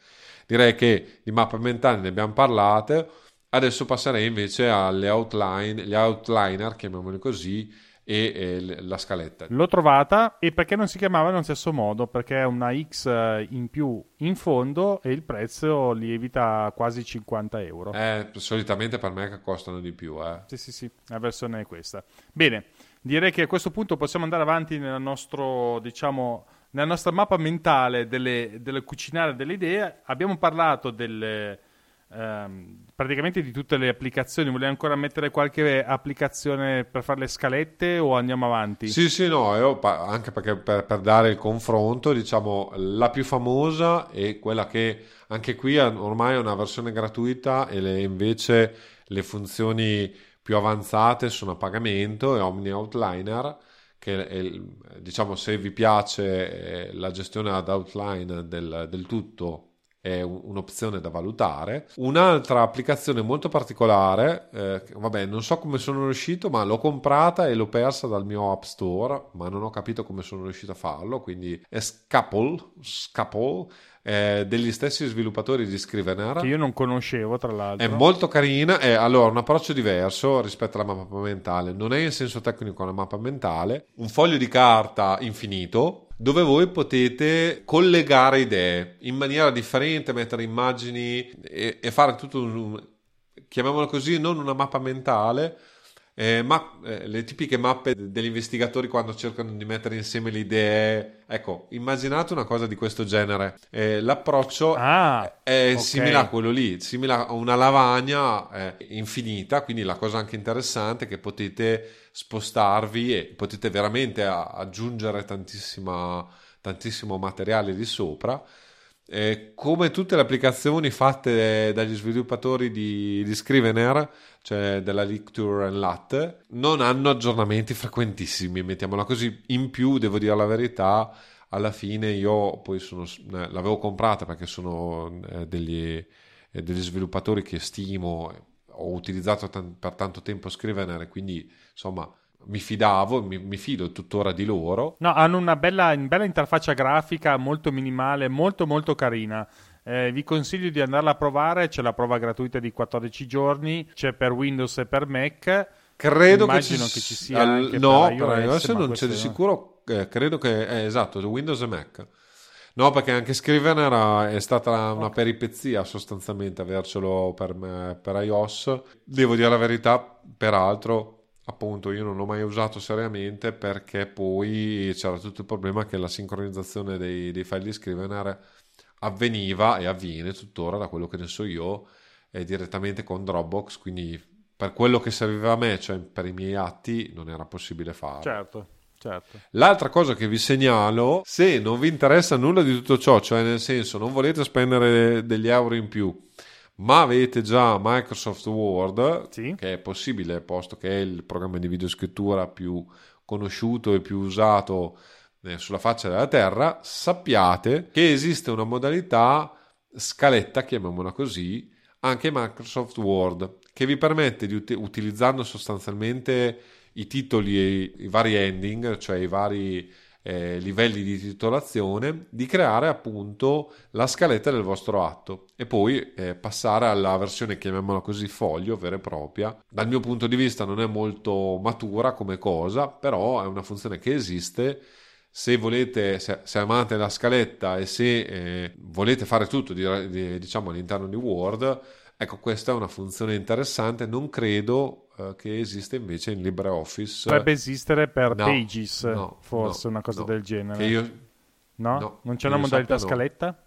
Speaker 1: Direi che di mappe mentali ne abbiamo parlato, adesso passerei invece alle outline, gli outliner, chiamiamoli così, e, e, la scaletta.
Speaker 2: L'ho trovata e perché non si chiamava nello stesso modo? Perché è una X eh, in più in fondo e il prezzo lievita quasi 50 euro.
Speaker 1: Eh, solitamente per me che costano di più. Eh.
Speaker 2: Sì, sì, sì, la versione è questa. Bene, direi che a questo punto possiamo andare avanti nella, nostro, diciamo, nella nostra mappa mentale delle, delle cucinare delle idee. Abbiamo parlato delle, ehm, praticamente di tutte le applicazioni. Volevi ancora mettere qualche applicazione per fare le scalette o andiamo avanti?
Speaker 1: Sì, sì, no, io, anche perché per, per dare il confronto, diciamo, la più famosa è quella che anche qui ormai è una versione gratuita e le, invece le funzioni più avanzate sono a pagamento e Omni Outliner che è, diciamo se vi piace eh, la gestione ad outline del, del tutto è un'opzione da valutare. Un'altra applicazione molto particolare, eh, vabbè, non so come sono riuscito, ma l'ho comprata e l'ho persa dal mio App Store, ma non ho capito come sono riuscito a farlo, quindi è Scapple, Scapple eh, degli stessi sviluppatori di Scrivener.
Speaker 2: Che io non conoscevo, tra l'altro.
Speaker 1: È molto carina, è allora un approccio diverso rispetto alla mappa mentale. Non è in senso tecnico una mappa mentale, un foglio di carta infinito dove voi potete collegare idee in maniera differente, mettere immagini e, e fare tutto un, chiamiamolo così, non una mappa mentale, eh, ma eh, le tipiche mappe degli investigatori quando cercano di mettere insieme le idee. Ecco, immaginate una cosa di questo genere. Eh, l'approccio ah, è okay. simile a quello lì, simile a una lavagna eh, infinita, quindi la cosa anche interessante è che potete spostarvi e potete veramente aggiungere tantissimo materiale di sopra. Eh, come tutte le applicazioni fatte dagli sviluppatori di, di Scrivener, cioè della Lecture and Lat, non hanno aggiornamenti frequentissimi, mettiamola così. In più, devo dire la verità, alla fine io poi sono, eh, l'avevo comprata perché sono eh, degli, eh, degli, sviluppatori che stimo, ho utilizzato per tanto tempo Scrivener, quindi insomma mi fidavo, mi, mi, fido tuttora di loro.
Speaker 2: No, hanno una bella, bella interfaccia grafica molto minimale, molto molto carina. Eh, vi consiglio di andarla a provare, c'è la prova gratuita di 14 giorni, c'è per Windows e per Mac.
Speaker 1: Credo
Speaker 2: Immagino
Speaker 1: che, ci,
Speaker 2: che ci sia anche
Speaker 1: no,
Speaker 2: per iOS,
Speaker 1: iOS non c'è di sicuro, eh, credo che è esatto, Windows e Mac. No, perché anche Scrivener è stata una peripezia sostanzialmente avercelo per, me, per iOS. Devo dire la verità, peraltro, appunto io non l'ho mai usato seriamente perché poi c'era tutto il problema che la sincronizzazione dei, dei file di Scrivener avveniva e avviene tuttora da quello che ne so io eh, direttamente con Dropbox quindi per quello che serviva a me cioè per i miei atti non era possibile farlo
Speaker 2: certo Certo.
Speaker 1: L'altra cosa che vi segnalo, se non vi interessa nulla di tutto ciò, cioè nel senso non volete spendere degli euro in più, ma avete già Microsoft Word, sì. che è possibile, posto che è il programma di videoscrittura più conosciuto e più usato eh, sulla faccia della Terra, sappiate che esiste una modalità scaletta, chiamiamola così, anche Microsoft Word, che vi permette di ut- utilizzando sostanzialmente i titoli e i vari ending, cioè i vari eh, livelli di titolazione, di creare appunto la scaletta del vostro atto e poi eh, passare alla versione, chiamiamola così, foglio vera e propria. Dal mio punto di vista non è molto matura come cosa, però è una funzione che esiste se volete, se, amate la scaletta e se eh, volete fare tutto di, di, diciamo all'interno di Word, ecco questa è una funzione interessante. Non credo eh, che esista invece in LibreOffice.
Speaker 2: Potrebbe esistere per no, Pages, no, forse no, una cosa del genere.
Speaker 1: Io,
Speaker 2: no? Non c'è una modalità scaletta?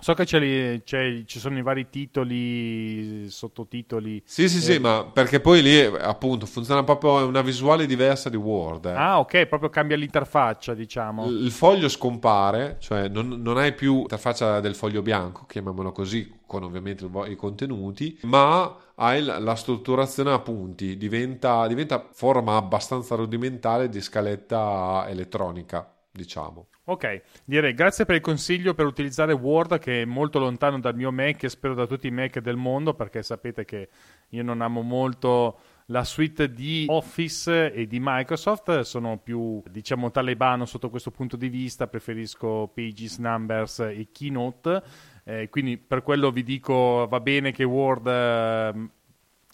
Speaker 2: So che c'è, ci sono i vari titoli, sottotitoli.
Speaker 1: Sì, sì, e... sì, ma perché poi lì appunto funziona proprio una visuale diversa di Word. Eh.
Speaker 2: Ah, ok, proprio cambia l'interfaccia, diciamo.
Speaker 1: Il foglio scompare, cioè non, non hai più l'interfaccia del foglio bianco, chiamiamolo così, con ovviamente i contenuti, ma hai la strutturazione a punti, diventa, diventa forma abbastanza rudimentale di scaletta elettronica, diciamo.
Speaker 2: Ok, direi grazie per il consiglio per utilizzare Word che è molto lontano dal mio Mac e spero da tutti i Mac del mondo perché sapete che io non amo molto la suite di Office e di Microsoft, sono più diciamo talebano sotto questo punto di vista, preferisco Pages, Numbers e Keynote, eh, quindi per quello vi dico va bene che Word... Eh,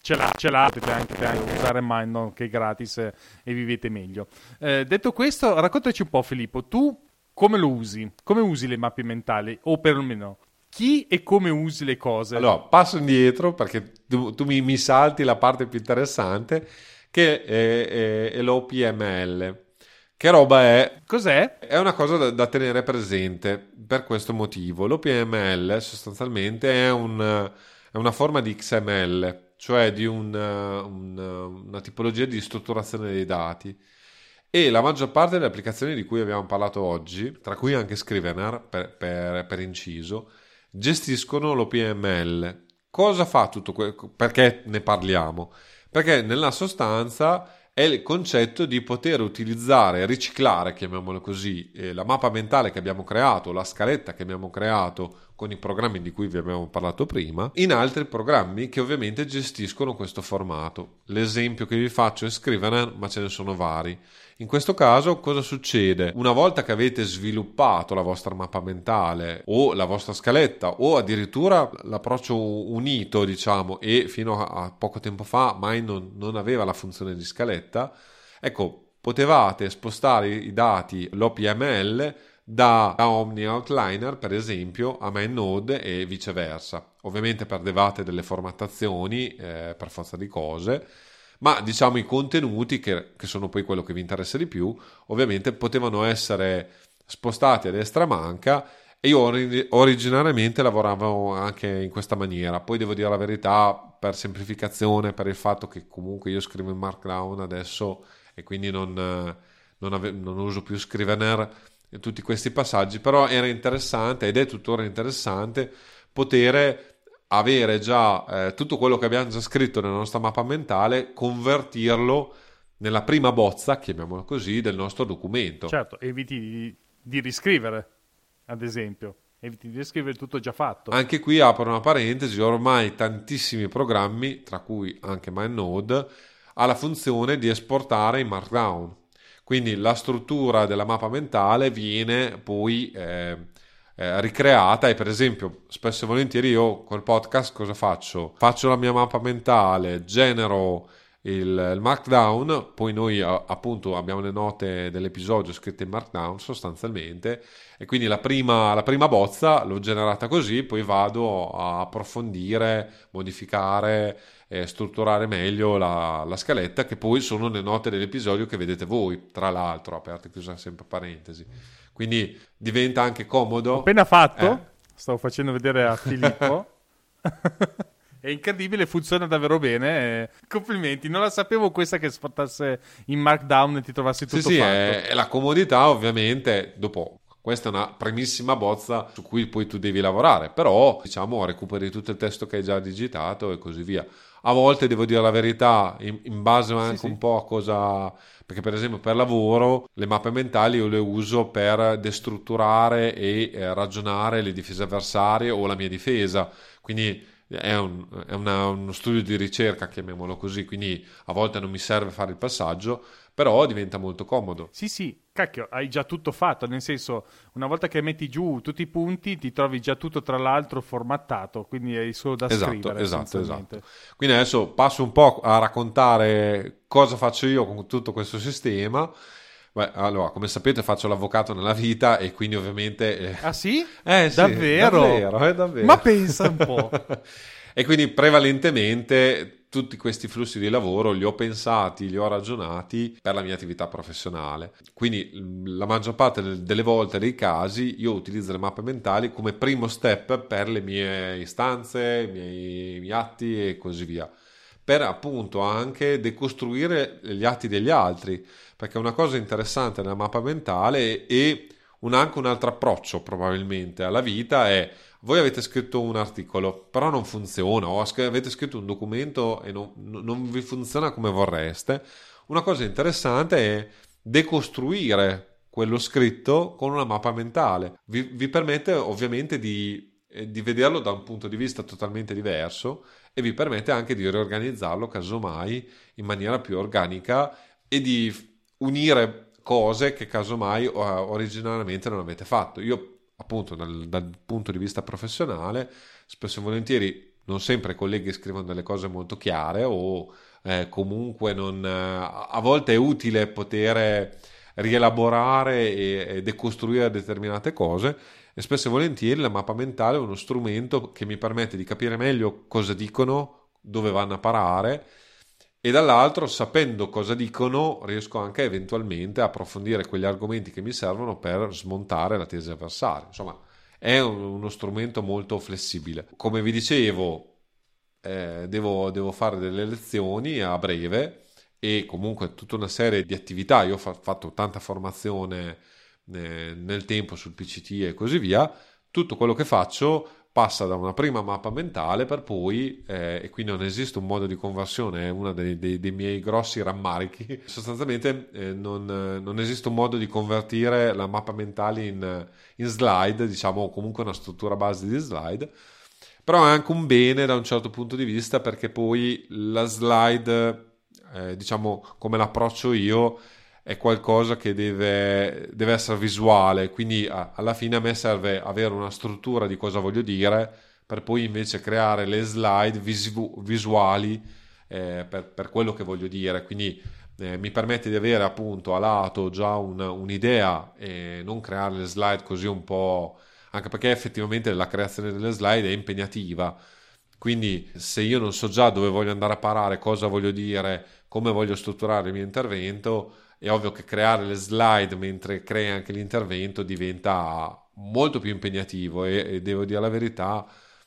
Speaker 2: ce, l'ha, ce l'ha, potete anche, anche usare Mind che è gratis e vivete meglio. Eh, detto questo, raccontaci un po' Filippo, tu come lo usi? Come usi le mappe mentali? O perlomeno, chi e come usi le cose?
Speaker 1: Allora, passo indietro perché tu, tu mi, mi, salti la parte più interessante che è, è, è l'OPML. Che roba è?
Speaker 2: Cos'è?
Speaker 1: È una cosa da, da tenere presente per questo motivo. L'OPML sostanzialmente è, un, è una forma di XML, cioè di un, un, una tipologia di strutturazione dei dati e la maggior parte delle applicazioni di cui abbiamo parlato oggi, tra cui anche Scrivener per, per, per inciso, gestiscono l'OPML. Cosa fa tutto questo? Perché ne parliamo? Perché nella sostanza è il concetto di poter utilizzare, riciclare, chiamiamolo così, eh, la mappa mentale che abbiamo creato, la scaletta che abbiamo creato con i programmi di cui vi abbiamo parlato prima, in altri programmi che ovviamente gestiscono questo formato. L'esempio che vi faccio è Scrivener, ma ce ne sono vari. In questo caso cosa succede? Una volta che avete sviluppato la vostra mappa mentale o la vostra scaletta o addirittura l'approccio unito, diciamo, e fino a poco tempo fa mai non, non aveva la funzione di scaletta, ecco, potevate spostare i dati, l'OPML, da, da Omni Outliner, per esempio, a MindNode e viceversa. Ovviamente perdevate delle formattazioni eh, per forza di cose, ma diciamo i contenuti, che, che sono poi quello che vi interessa di più, ovviamente potevano essere spostati a destra manca e io originariamente lavoravo anche in questa maniera. Poi devo dire la verità, per semplificazione, per il fatto che comunque io scrivo in Markdown adesso e quindi non, non, ave- non uso più Scrivener tutti questi passaggi, però era interessante ed è tuttora interessante poter avere già eh, tutto quello che abbiamo già scritto nella nostra mappa mentale, convertirlo nella prima bozza, chiamiamola così, del nostro documento.
Speaker 2: Certo, eviti di, di riscrivere, ad esempio. Eviti di riscrivere tutto già fatto.
Speaker 1: Anche qui apro una parentesi, ormai tantissimi programmi, tra cui anche MindNode, ha la funzione di esportare in Markdown. Quindi la struttura della mappa mentale viene poi eh, eh, ricreata e per esempio spesso e volentieri io col podcast cosa faccio? Faccio la mia mappa mentale, genero il, il markdown, poi noi appunto abbiamo le note dell'episodio scritte in markdown sostanzialmente e quindi la prima, la prima bozza l'ho generata così, poi vado a approfondire, modificare e strutturare meglio la, la, scaletta che poi sono le note dell'episodio che vedete voi, tra l'altro, aperte e chiusa sempre parentesi. Quindi diventa anche comodo.
Speaker 2: Appena fatto, eh? stavo facendo vedere a Filippo. [LAUGHS] È incredibile, funziona davvero bene. Complimenti, non la sapevo questa che sfruttasse in Markdown e ti trovassi tutto
Speaker 1: sì, sì. È, è la comodità, ovviamente. Dopo questa è una primissima bozza su cui poi tu devi lavorare, però diciamo recuperi tutto il testo che hai già digitato e così via. A volte devo dire la verità, in, in base anche sì, un sì. po' a cosa perché per esempio per lavoro le mappe mentali io le uso per destrutturare e eh, ragionare le difese avversarie o la mia difesa, quindi è, un, è una, uno studio di ricerca, chiamiamolo così, quindi a volte non mi serve fare il passaggio, però diventa molto comodo.
Speaker 2: Sì, sì, cacchio, hai già tutto fatto, nel senso, una volta che metti giù tutti i punti, ti trovi già tutto tra l'altro formattato, quindi hai solo da
Speaker 1: esatto,
Speaker 2: scrivere.
Speaker 1: Esatto, esatto. Quindi adesso passo un po' a raccontare cosa faccio io con tutto questo sistema. Beh, allora, come sapete faccio l'avvocato nella vita e quindi ovviamente...
Speaker 2: Eh... Ah sì?
Speaker 1: Eh sì,
Speaker 2: davvero?
Speaker 1: Davvero, eh, davvero.
Speaker 2: Ma pensa un po'. [LAUGHS]
Speaker 1: e quindi prevalentemente tutti questi flussi di lavoro li ho pensati, li ho ragionati per la mia attività professionale. Quindi la maggior parte delle volte, dei casi, io utilizzo le mappe mentali come primo step per le mie istanze, i miei, i miei atti e così via. Per appunto anche decostruire gli atti degli altri, perché una cosa interessante nella mappa mentale e un, anche un altro approccio probabilmente alla vita è voi avete scritto un articolo, però non funziona, o avete scritto un documento e non, non vi funziona come vorreste. Una cosa interessante è decostruire quello scritto con una mappa mentale. Vi, vi permette ovviamente di, eh, di, vederlo da un punto di vista totalmente diverso e vi permette anche di riorganizzarlo casomai in maniera più organica e di unire cose che casomai originariamente non avete fatto. Io appunto dal, dal, punto di vista professionale, spesso e volentieri non sempre i colleghi scrivono delle cose molto chiare o eh, comunque non, eh, a volte è utile poter rielaborare e, e decostruire determinate cose e spesso e volentieri la mappa mentale è uno strumento che mi permette di capire meglio cosa dicono, dove vanno a parare e dall'altro, sapendo cosa dicono, riesco anche eventualmente a approfondire quegli argomenti che mi servono per smontare la tesi avversaria. Insomma, è un, uno strumento molto flessibile. Come vi dicevo, eh, devo, devo, fare delle lezioni a breve e comunque tutta una serie di attività. Io ho fa- fatto tanta formazione eh, nel tempo sul PCT e così via. Tutto quello che faccio passa da una prima mappa mentale per poi, eh, e qui non esiste un modo di conversione, è uno dei, dei, dei, miei grossi rammarichi, [LAUGHS] sostanzialmente eh, non, non, esiste un modo di convertire la mappa mentale in, in slide, diciamo, comunque una struttura base di slide, però è anche un bene da un certo punto di vista perché poi la slide, eh, diciamo, come l'approccio io, è qualcosa che deve, deve essere visuale, quindi a, alla fine a me serve avere una struttura di cosa voglio dire per poi invece creare le slide visu- visuali eh, per, per, quello che voglio dire, quindi eh, mi permette di avere appunto a lato già un, un'idea e non creare le slide così un po' anche perché effettivamente la creazione delle slide è impegnativa. Quindi se io non so già dove voglio andare a parare, cosa voglio dire, come voglio strutturare il mio intervento, è ovvio che creare le slide mentre crei anche l'intervento diventa molto più impegnativo e, e devo dire la verità,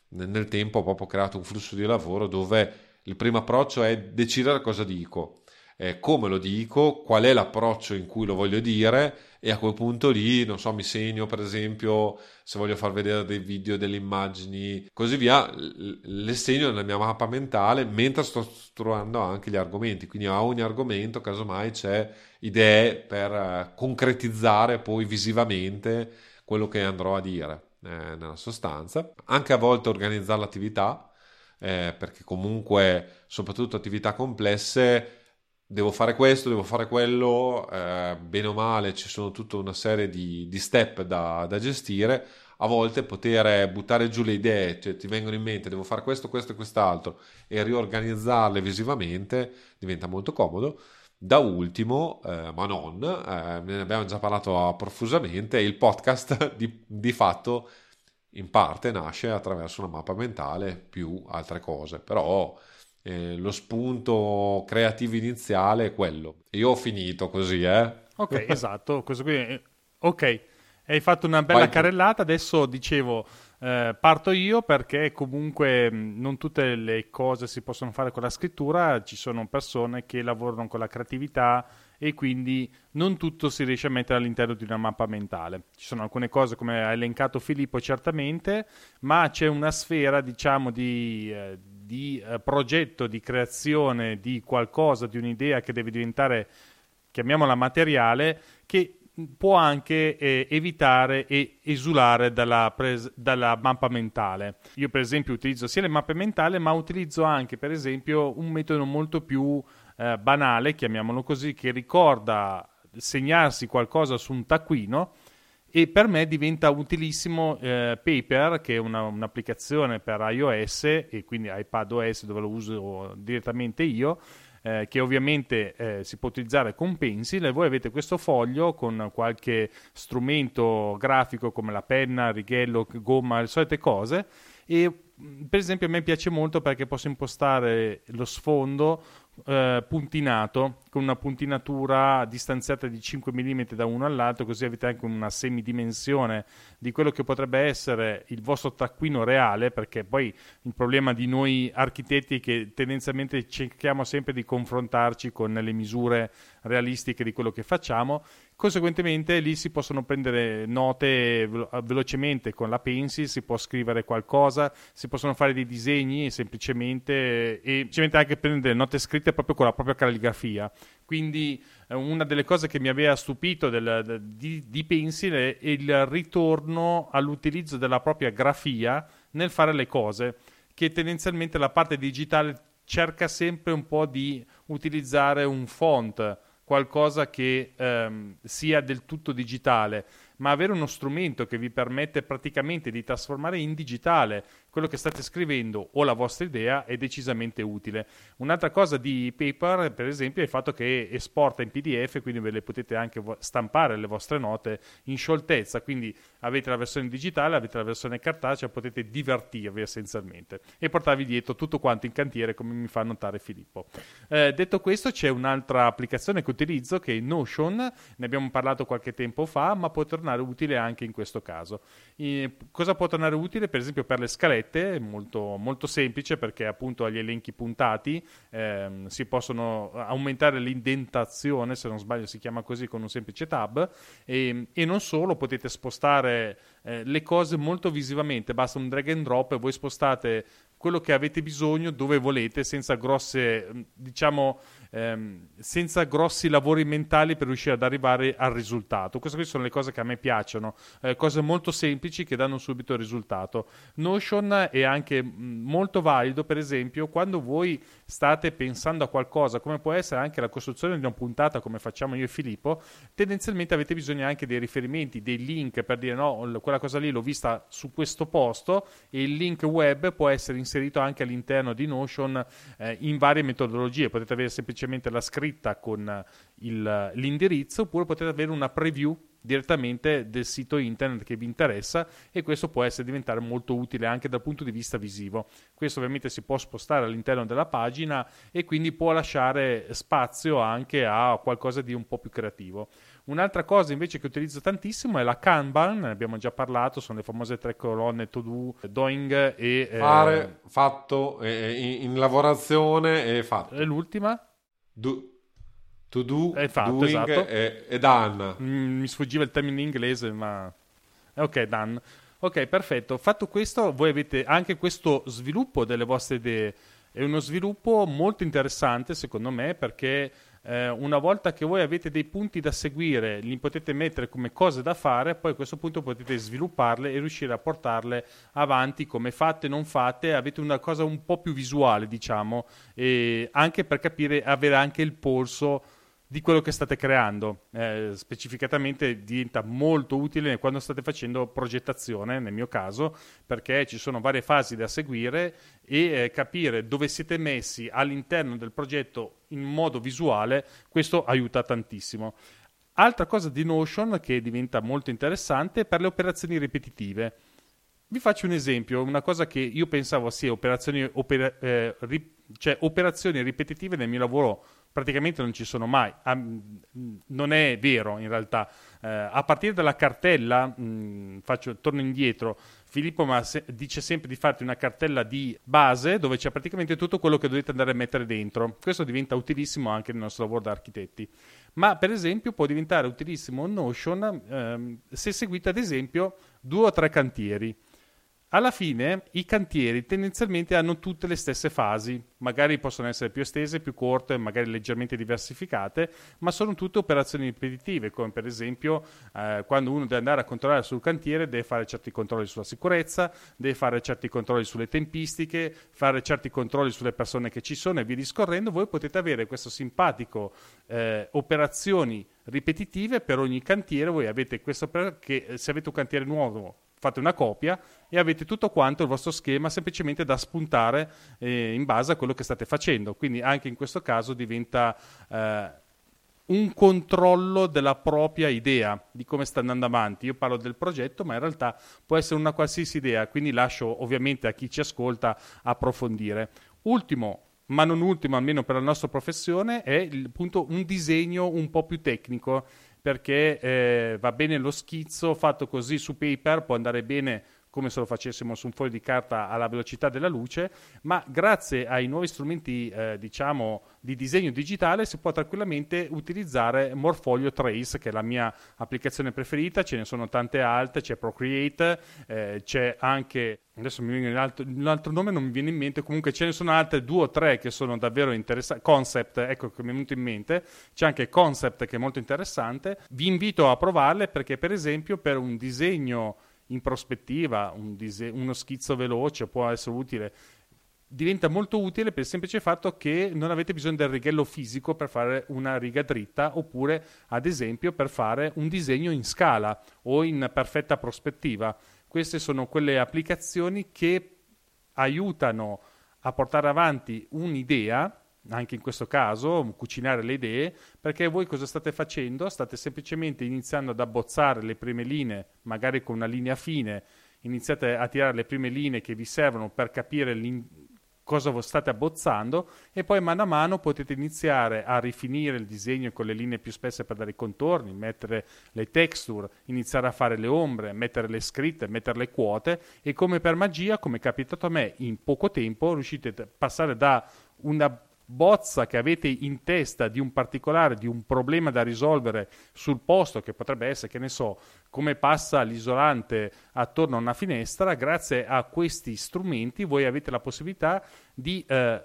Speaker 1: nel tempo ho proprio creato un flusso di lavoro dove il primo approccio è decidere cosa dico, eh, come lo dico, qual è l'approccio in cui lo voglio dire e a quel punto lì, non so, mi segno per esempio se voglio far vedere dei video, delle immagini, così via, le segno nella mia mappa mentale mentre sto strutturando anche gli argomenti, quindi a ogni argomento casomai c'è idee per eh, concretizzare poi visivamente quello che andrò a dire eh, nella sostanza, anche a volte organizzare l'attività, eh, perché comunque soprattutto attività complesse devo fare questo, devo fare quello, eh, bene o male ci sono tutta una serie di, di step da, da, gestire, a volte poter buttare giù le idee, cioè ti vengono in mente devo fare questo, questo e quest'altro e riorganizzarle visivamente diventa molto comodo. Da ultimo, eh, ma non, eh, ne abbiamo già parlato profusamente, il podcast [LAUGHS] di, di fatto in parte nasce attraverso una mappa mentale più altre cose, però eh, lo spunto creativo iniziale è quello. Io ho finito così, eh.
Speaker 2: Ok, [LAUGHS] esatto, questo qui Ok, hai fatto una bella Vai carrellata, adesso dicevo eh, parto io perché comunque non tutte le cose si possono fare con la scrittura, ci sono persone che lavorano con la creatività e quindi non tutto si riesce a mettere all'interno di una mappa mentale. Ci sono alcune cose come ha elencato Filippo certamente, ma c'è una sfera diciamo di, eh, di eh, progetto, di creazione di qualcosa, di un'idea che deve diventare, chiamiamola materiale, che può anche eh, evitare e esulare dalla, pres- dalla, mappa mentale. Io per esempio utilizzo sia le mappe mentali ma utilizzo anche per esempio un metodo molto più eh, banale, chiamiamolo così, che ricorda segnarsi qualcosa su un taccuino e per me diventa utilissimo eh, Paper che è una, un'applicazione per iOS e quindi iPad OS dove lo uso direttamente io eh, che ovviamente eh, si può utilizzare con Pencil e voi avete questo foglio con qualche strumento grafico come la penna, righello, gomma, le solite cose. E per esempio a me piace molto perché posso impostare lo sfondo eh, puntinato con una puntinatura distanziata di 5 mm da uno all'altro, così avete anche una semidimensione di quello che potrebbe essere il vostro taccuino reale, perché poi il problema di noi architetti è che tendenzialmente cerchiamo sempre di confrontarci con le misure realistiche di quello che facciamo. Conseguentemente lì si possono prendere note velo- velocemente con la pencil, si può scrivere qualcosa, si possono fare dei disegni semplicemente e semplicemente anche prendere note scritte proprio con la propria calligrafia. Quindi eh, una delle cose che mi aveva stupito del, di, di Pencil è il ritorno all'utilizzo della propria grafia nel fare le cose, che tendenzialmente la parte digitale cerca sempre un po' di utilizzare un font qualcosa che ehm, sia del tutto digitale, ma avere uno strumento che vi permette praticamente di trasformare in digitale quello che state scrivendo o la vostra idea è decisamente utile. Un'altra cosa di Paper, per esempio, è il fatto che esporta in PDF, quindi ve le potete anche stampare le vostre note in scioltezza, quindi avete la versione digitale, avete la versione cartacea, potete divertirvi essenzialmente e portarvi dietro tutto quanto in cantiere, come mi fa notare Filippo. Eh, detto questo, c'è un'altra applicazione che utilizzo che è Notion, ne abbiamo parlato qualche tempo fa, ma può tornare utile anche in questo caso. E cosa può tornare utile? Per esempio per le scalette, molto, molto semplice perché appunto agli elenchi puntati ehm, si possono aumentare l'indentazione, se non sbaglio si chiama così, con un semplice tab e, e non solo, potete spostare eh, le cose molto visivamente, basta un drag and drop e voi spostate quello che avete bisogno dove volete senza grosse, diciamo, ehm, senza grossi lavori mentali per riuscire ad arrivare al risultato. Queste sono le cose che a me piacciono, eh, cose molto semplici che danno subito il risultato. Notion è anche mm, molto valido, per esempio, quando voi state pensando a qualcosa, come può essere anche la costruzione di una puntata, come facciamo io e Filippo, tendenzialmente avete bisogno anche dei riferimenti, dei link per dire no, quella cosa lì l'ho vista su questo posto e il link web può essere inserito anche all'interno di Notion eh, in varie metodologie. Potete avere semplicemente semplicemente la scritta con il, l'indirizzo oppure potete avere una preview direttamente del sito internet che vi interessa e questo può essere diventare molto utile anche dal punto di vista visivo. Questo ovviamente si può spostare all'interno della pagina e quindi può lasciare spazio anche a qualcosa di un po' più creativo. Un'altra cosa invece che utilizzo tantissimo è la Kanban, ne abbiamo già parlato, sono le famose tre colonne to do, doing e...
Speaker 1: Fare, eh, fatto, eh, in, in, lavorazione e fatto.
Speaker 2: L'ultima?
Speaker 1: Do, to do,
Speaker 2: È fatto,
Speaker 1: doing
Speaker 2: esatto.
Speaker 1: e, e done.
Speaker 2: Mm, mi sfuggiva il termine in inglese, ma... Ok, done. Ok, perfetto. Fatto questo, voi avete anche questo sviluppo delle vostre idee. È uno sviluppo molto interessante, secondo me, perché eh, una volta che voi avete dei punti da seguire, li potete mettere come cose da fare, poi a questo punto potete svilupparle e riuscire a portarle avanti come fatte, non fatte, avete una cosa un po' più visuale, diciamo, e anche per capire, avere anche il polso di quello che state creando. Eh, specificatamente diventa molto utile quando state facendo progettazione, nel mio caso, perché ci sono varie fasi da seguire e eh, capire dove siete messi all'interno del progetto in modo visuale, questo aiuta tantissimo. Altra cosa di Notion che diventa molto interessante è per le operazioni ripetitive. Vi faccio un esempio, una cosa che io pensavo sia operazioni, opera, eh, ri, cioè operazioni ripetitive nel mio lavoro praticamente non ci sono mai. Ah, non è vero in realtà. Eh, a partire dalla cartella, mh, faccio, torno indietro, Filippo se- dice sempre di farti una cartella di base dove c'è praticamente tutto quello che dovete andare a mettere dentro. Questo diventa utilissimo anche nel nostro lavoro da architetti. Ma per esempio può diventare utilissimo Notion ehm, se seguite ad esempio due o tre cantieri. Alla fine i cantieri tendenzialmente hanno tutte le stesse fasi, magari possono essere più estese, più corte, magari leggermente diversificate, ma sono tutte operazioni ripetitive, come per esempio eh, quando uno deve andare a controllare sul cantiere deve fare certi controlli sulla sicurezza, deve fare certi controlli sulle tempistiche, fare certi controlli sulle persone che ci sono e via discorrendo, voi potete avere questo simpatico eh, operazioni ripetitive per ogni cantiere, voi avete questo che eh, se avete un cantiere nuovo fate una copia e avete tutto quanto il vostro schema semplicemente da spuntare eh, in base a quello che state facendo. Quindi anche in questo caso diventa eh, un controllo della propria idea di come sta andando avanti. Io parlo del progetto, ma in realtà può essere una qualsiasi idea, quindi lascio ovviamente a chi ci ascolta approfondire. Ultimo, ma non ultimo, almeno per la nostra professione, è il, appunto un disegno un po' più tecnico perché eh, va bene lo schizzo fatto così su paper, può andare bene come se lo facessimo su un foglio di carta alla velocità della luce, ma grazie ai nuovi strumenti eh, diciamo, di disegno digitale si può tranquillamente utilizzare Morfolio Trace, che è la mia applicazione preferita, ce ne sono tante altre, c'è Procreate, eh, c'è anche adesso mi viene l'altro, l'altro, nome non mi viene in mente, comunque ce ne sono altre due o tre che sono davvero interessanti. Concept, ecco che mi è venuto in mente, c'è anche Concept che è molto interessante. Vi invito a provarle perché, per esempio, per un disegno in prospettiva, un dise- uno schizzo veloce può essere utile. Diventa molto utile per il semplice fatto che non avete bisogno del righello fisico per fare una riga dritta, oppure, ad esempio, per fare un disegno in scala o in perfetta prospettiva. Queste sono quelle applicazioni che aiutano a portare avanti un'idea anche in questo caso, cucinare le idee, perché voi cosa state facendo? State semplicemente iniziando ad abbozzare le prime linee, magari con una linea fine, iniziate a tirare le prime linee che vi servono per capire cosa state abbozzando e poi mano a mano potete iniziare a rifinire il disegno con le linee più spesse per dare i contorni, mettere le texture, iniziare a fare le ombre, mettere le scritte, mettere le quote e come per magia, come è capitato a me, in poco tempo riuscite a passare da una bozza che avete in testa di un particolare, di un problema da risolvere sul posto, che potrebbe essere, che ne so, come passa l'isolante attorno a una finestra, grazie a questi strumenti voi avete la possibilità di eh,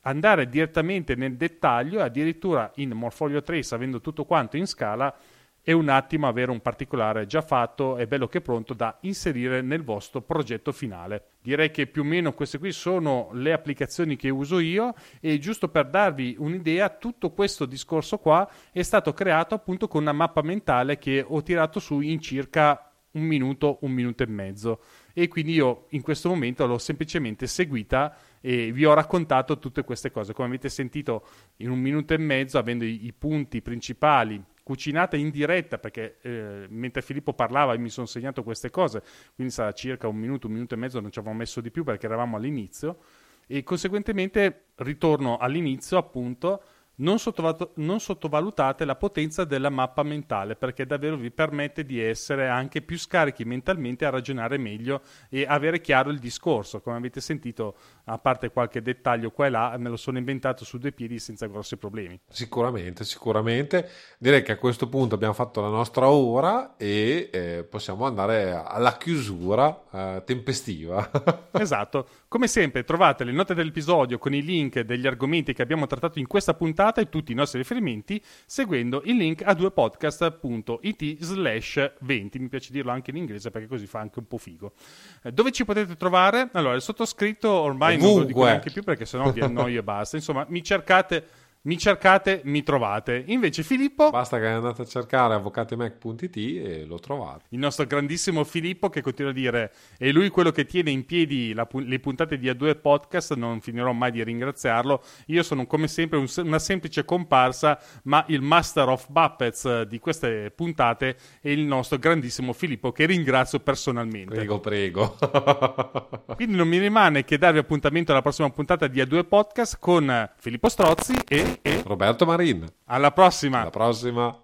Speaker 2: andare direttamente nel dettaglio, addirittura in Morfolio Trace, avendo tutto quanto in scala, e un attimo avere un particolare già fatto e bello che pronto da inserire nel vostro progetto finale. Direi che più o meno queste qui sono le applicazioni che uso io e giusto per darvi un'idea, tutto questo discorso qua è stato creato appunto con una mappa mentale che ho tirato su in circa un minuto, un minuto e mezzo e quindi io in questo momento l'ho semplicemente seguita e vi ho raccontato tutte queste cose. Come avete sentito in un minuto e mezzo, avendo i, i punti principali cucinata in diretta perché eh, mentre Filippo parlava mi sono segnato queste cose, quindi sarà circa un minuto, un minuto e mezzo, non ci avevamo messo di più perché eravamo all'inizio e conseguentemente ritorno all'inizio appunto non, non, sottovalutate la potenza della mappa mentale perché davvero vi permette di essere anche più scarichi mentalmente a ragionare meglio e avere chiaro il discorso. Come avete sentito, a parte qualche dettaglio qua e là, me lo sono inventato su due piedi senza grossi problemi.
Speaker 1: Sicuramente, sicuramente. Direi che a questo punto abbiamo fatto la nostra ora e eh, possiamo andare alla chiusura eh, tempestiva. [LAUGHS]
Speaker 2: esatto. Come sempre trovate le note dell'episodio con i link degli argomenti che abbiamo trattato in questa puntata puntata e tutti i nostri riferimenti seguendo il link a duepodcast.it slash 20. Mi piace dirlo anche in inglese perché così fa anche un po' figo. Eh, dove ci potete trovare? Allora, il sottoscritto ormai Ovunque. non lo dico neanche più perché sennò vi annoio e basta. Insomma, mi cercate mi cercate, mi trovate. Invece Filippo...
Speaker 1: Basta che andate a cercare avvocatemac.it e lo trovate.
Speaker 2: Il nostro grandissimo Filippo che continua a dire è lui quello che tiene in piedi la, le puntate di A2 Podcast, non finirò mai di ringraziarlo. Io sono come sempre un, una semplice comparsa, ma il Master of Puppets di queste puntate è il nostro grandissimo Filippo che ringrazio personalmente.
Speaker 1: Prego, prego. [LAUGHS]
Speaker 2: Quindi non mi rimane che darvi appuntamento alla prossima puntata di A2 Podcast con Filippo Strozzi e
Speaker 1: e Roberto Marin.
Speaker 2: Alla prossima.
Speaker 1: Alla prossima.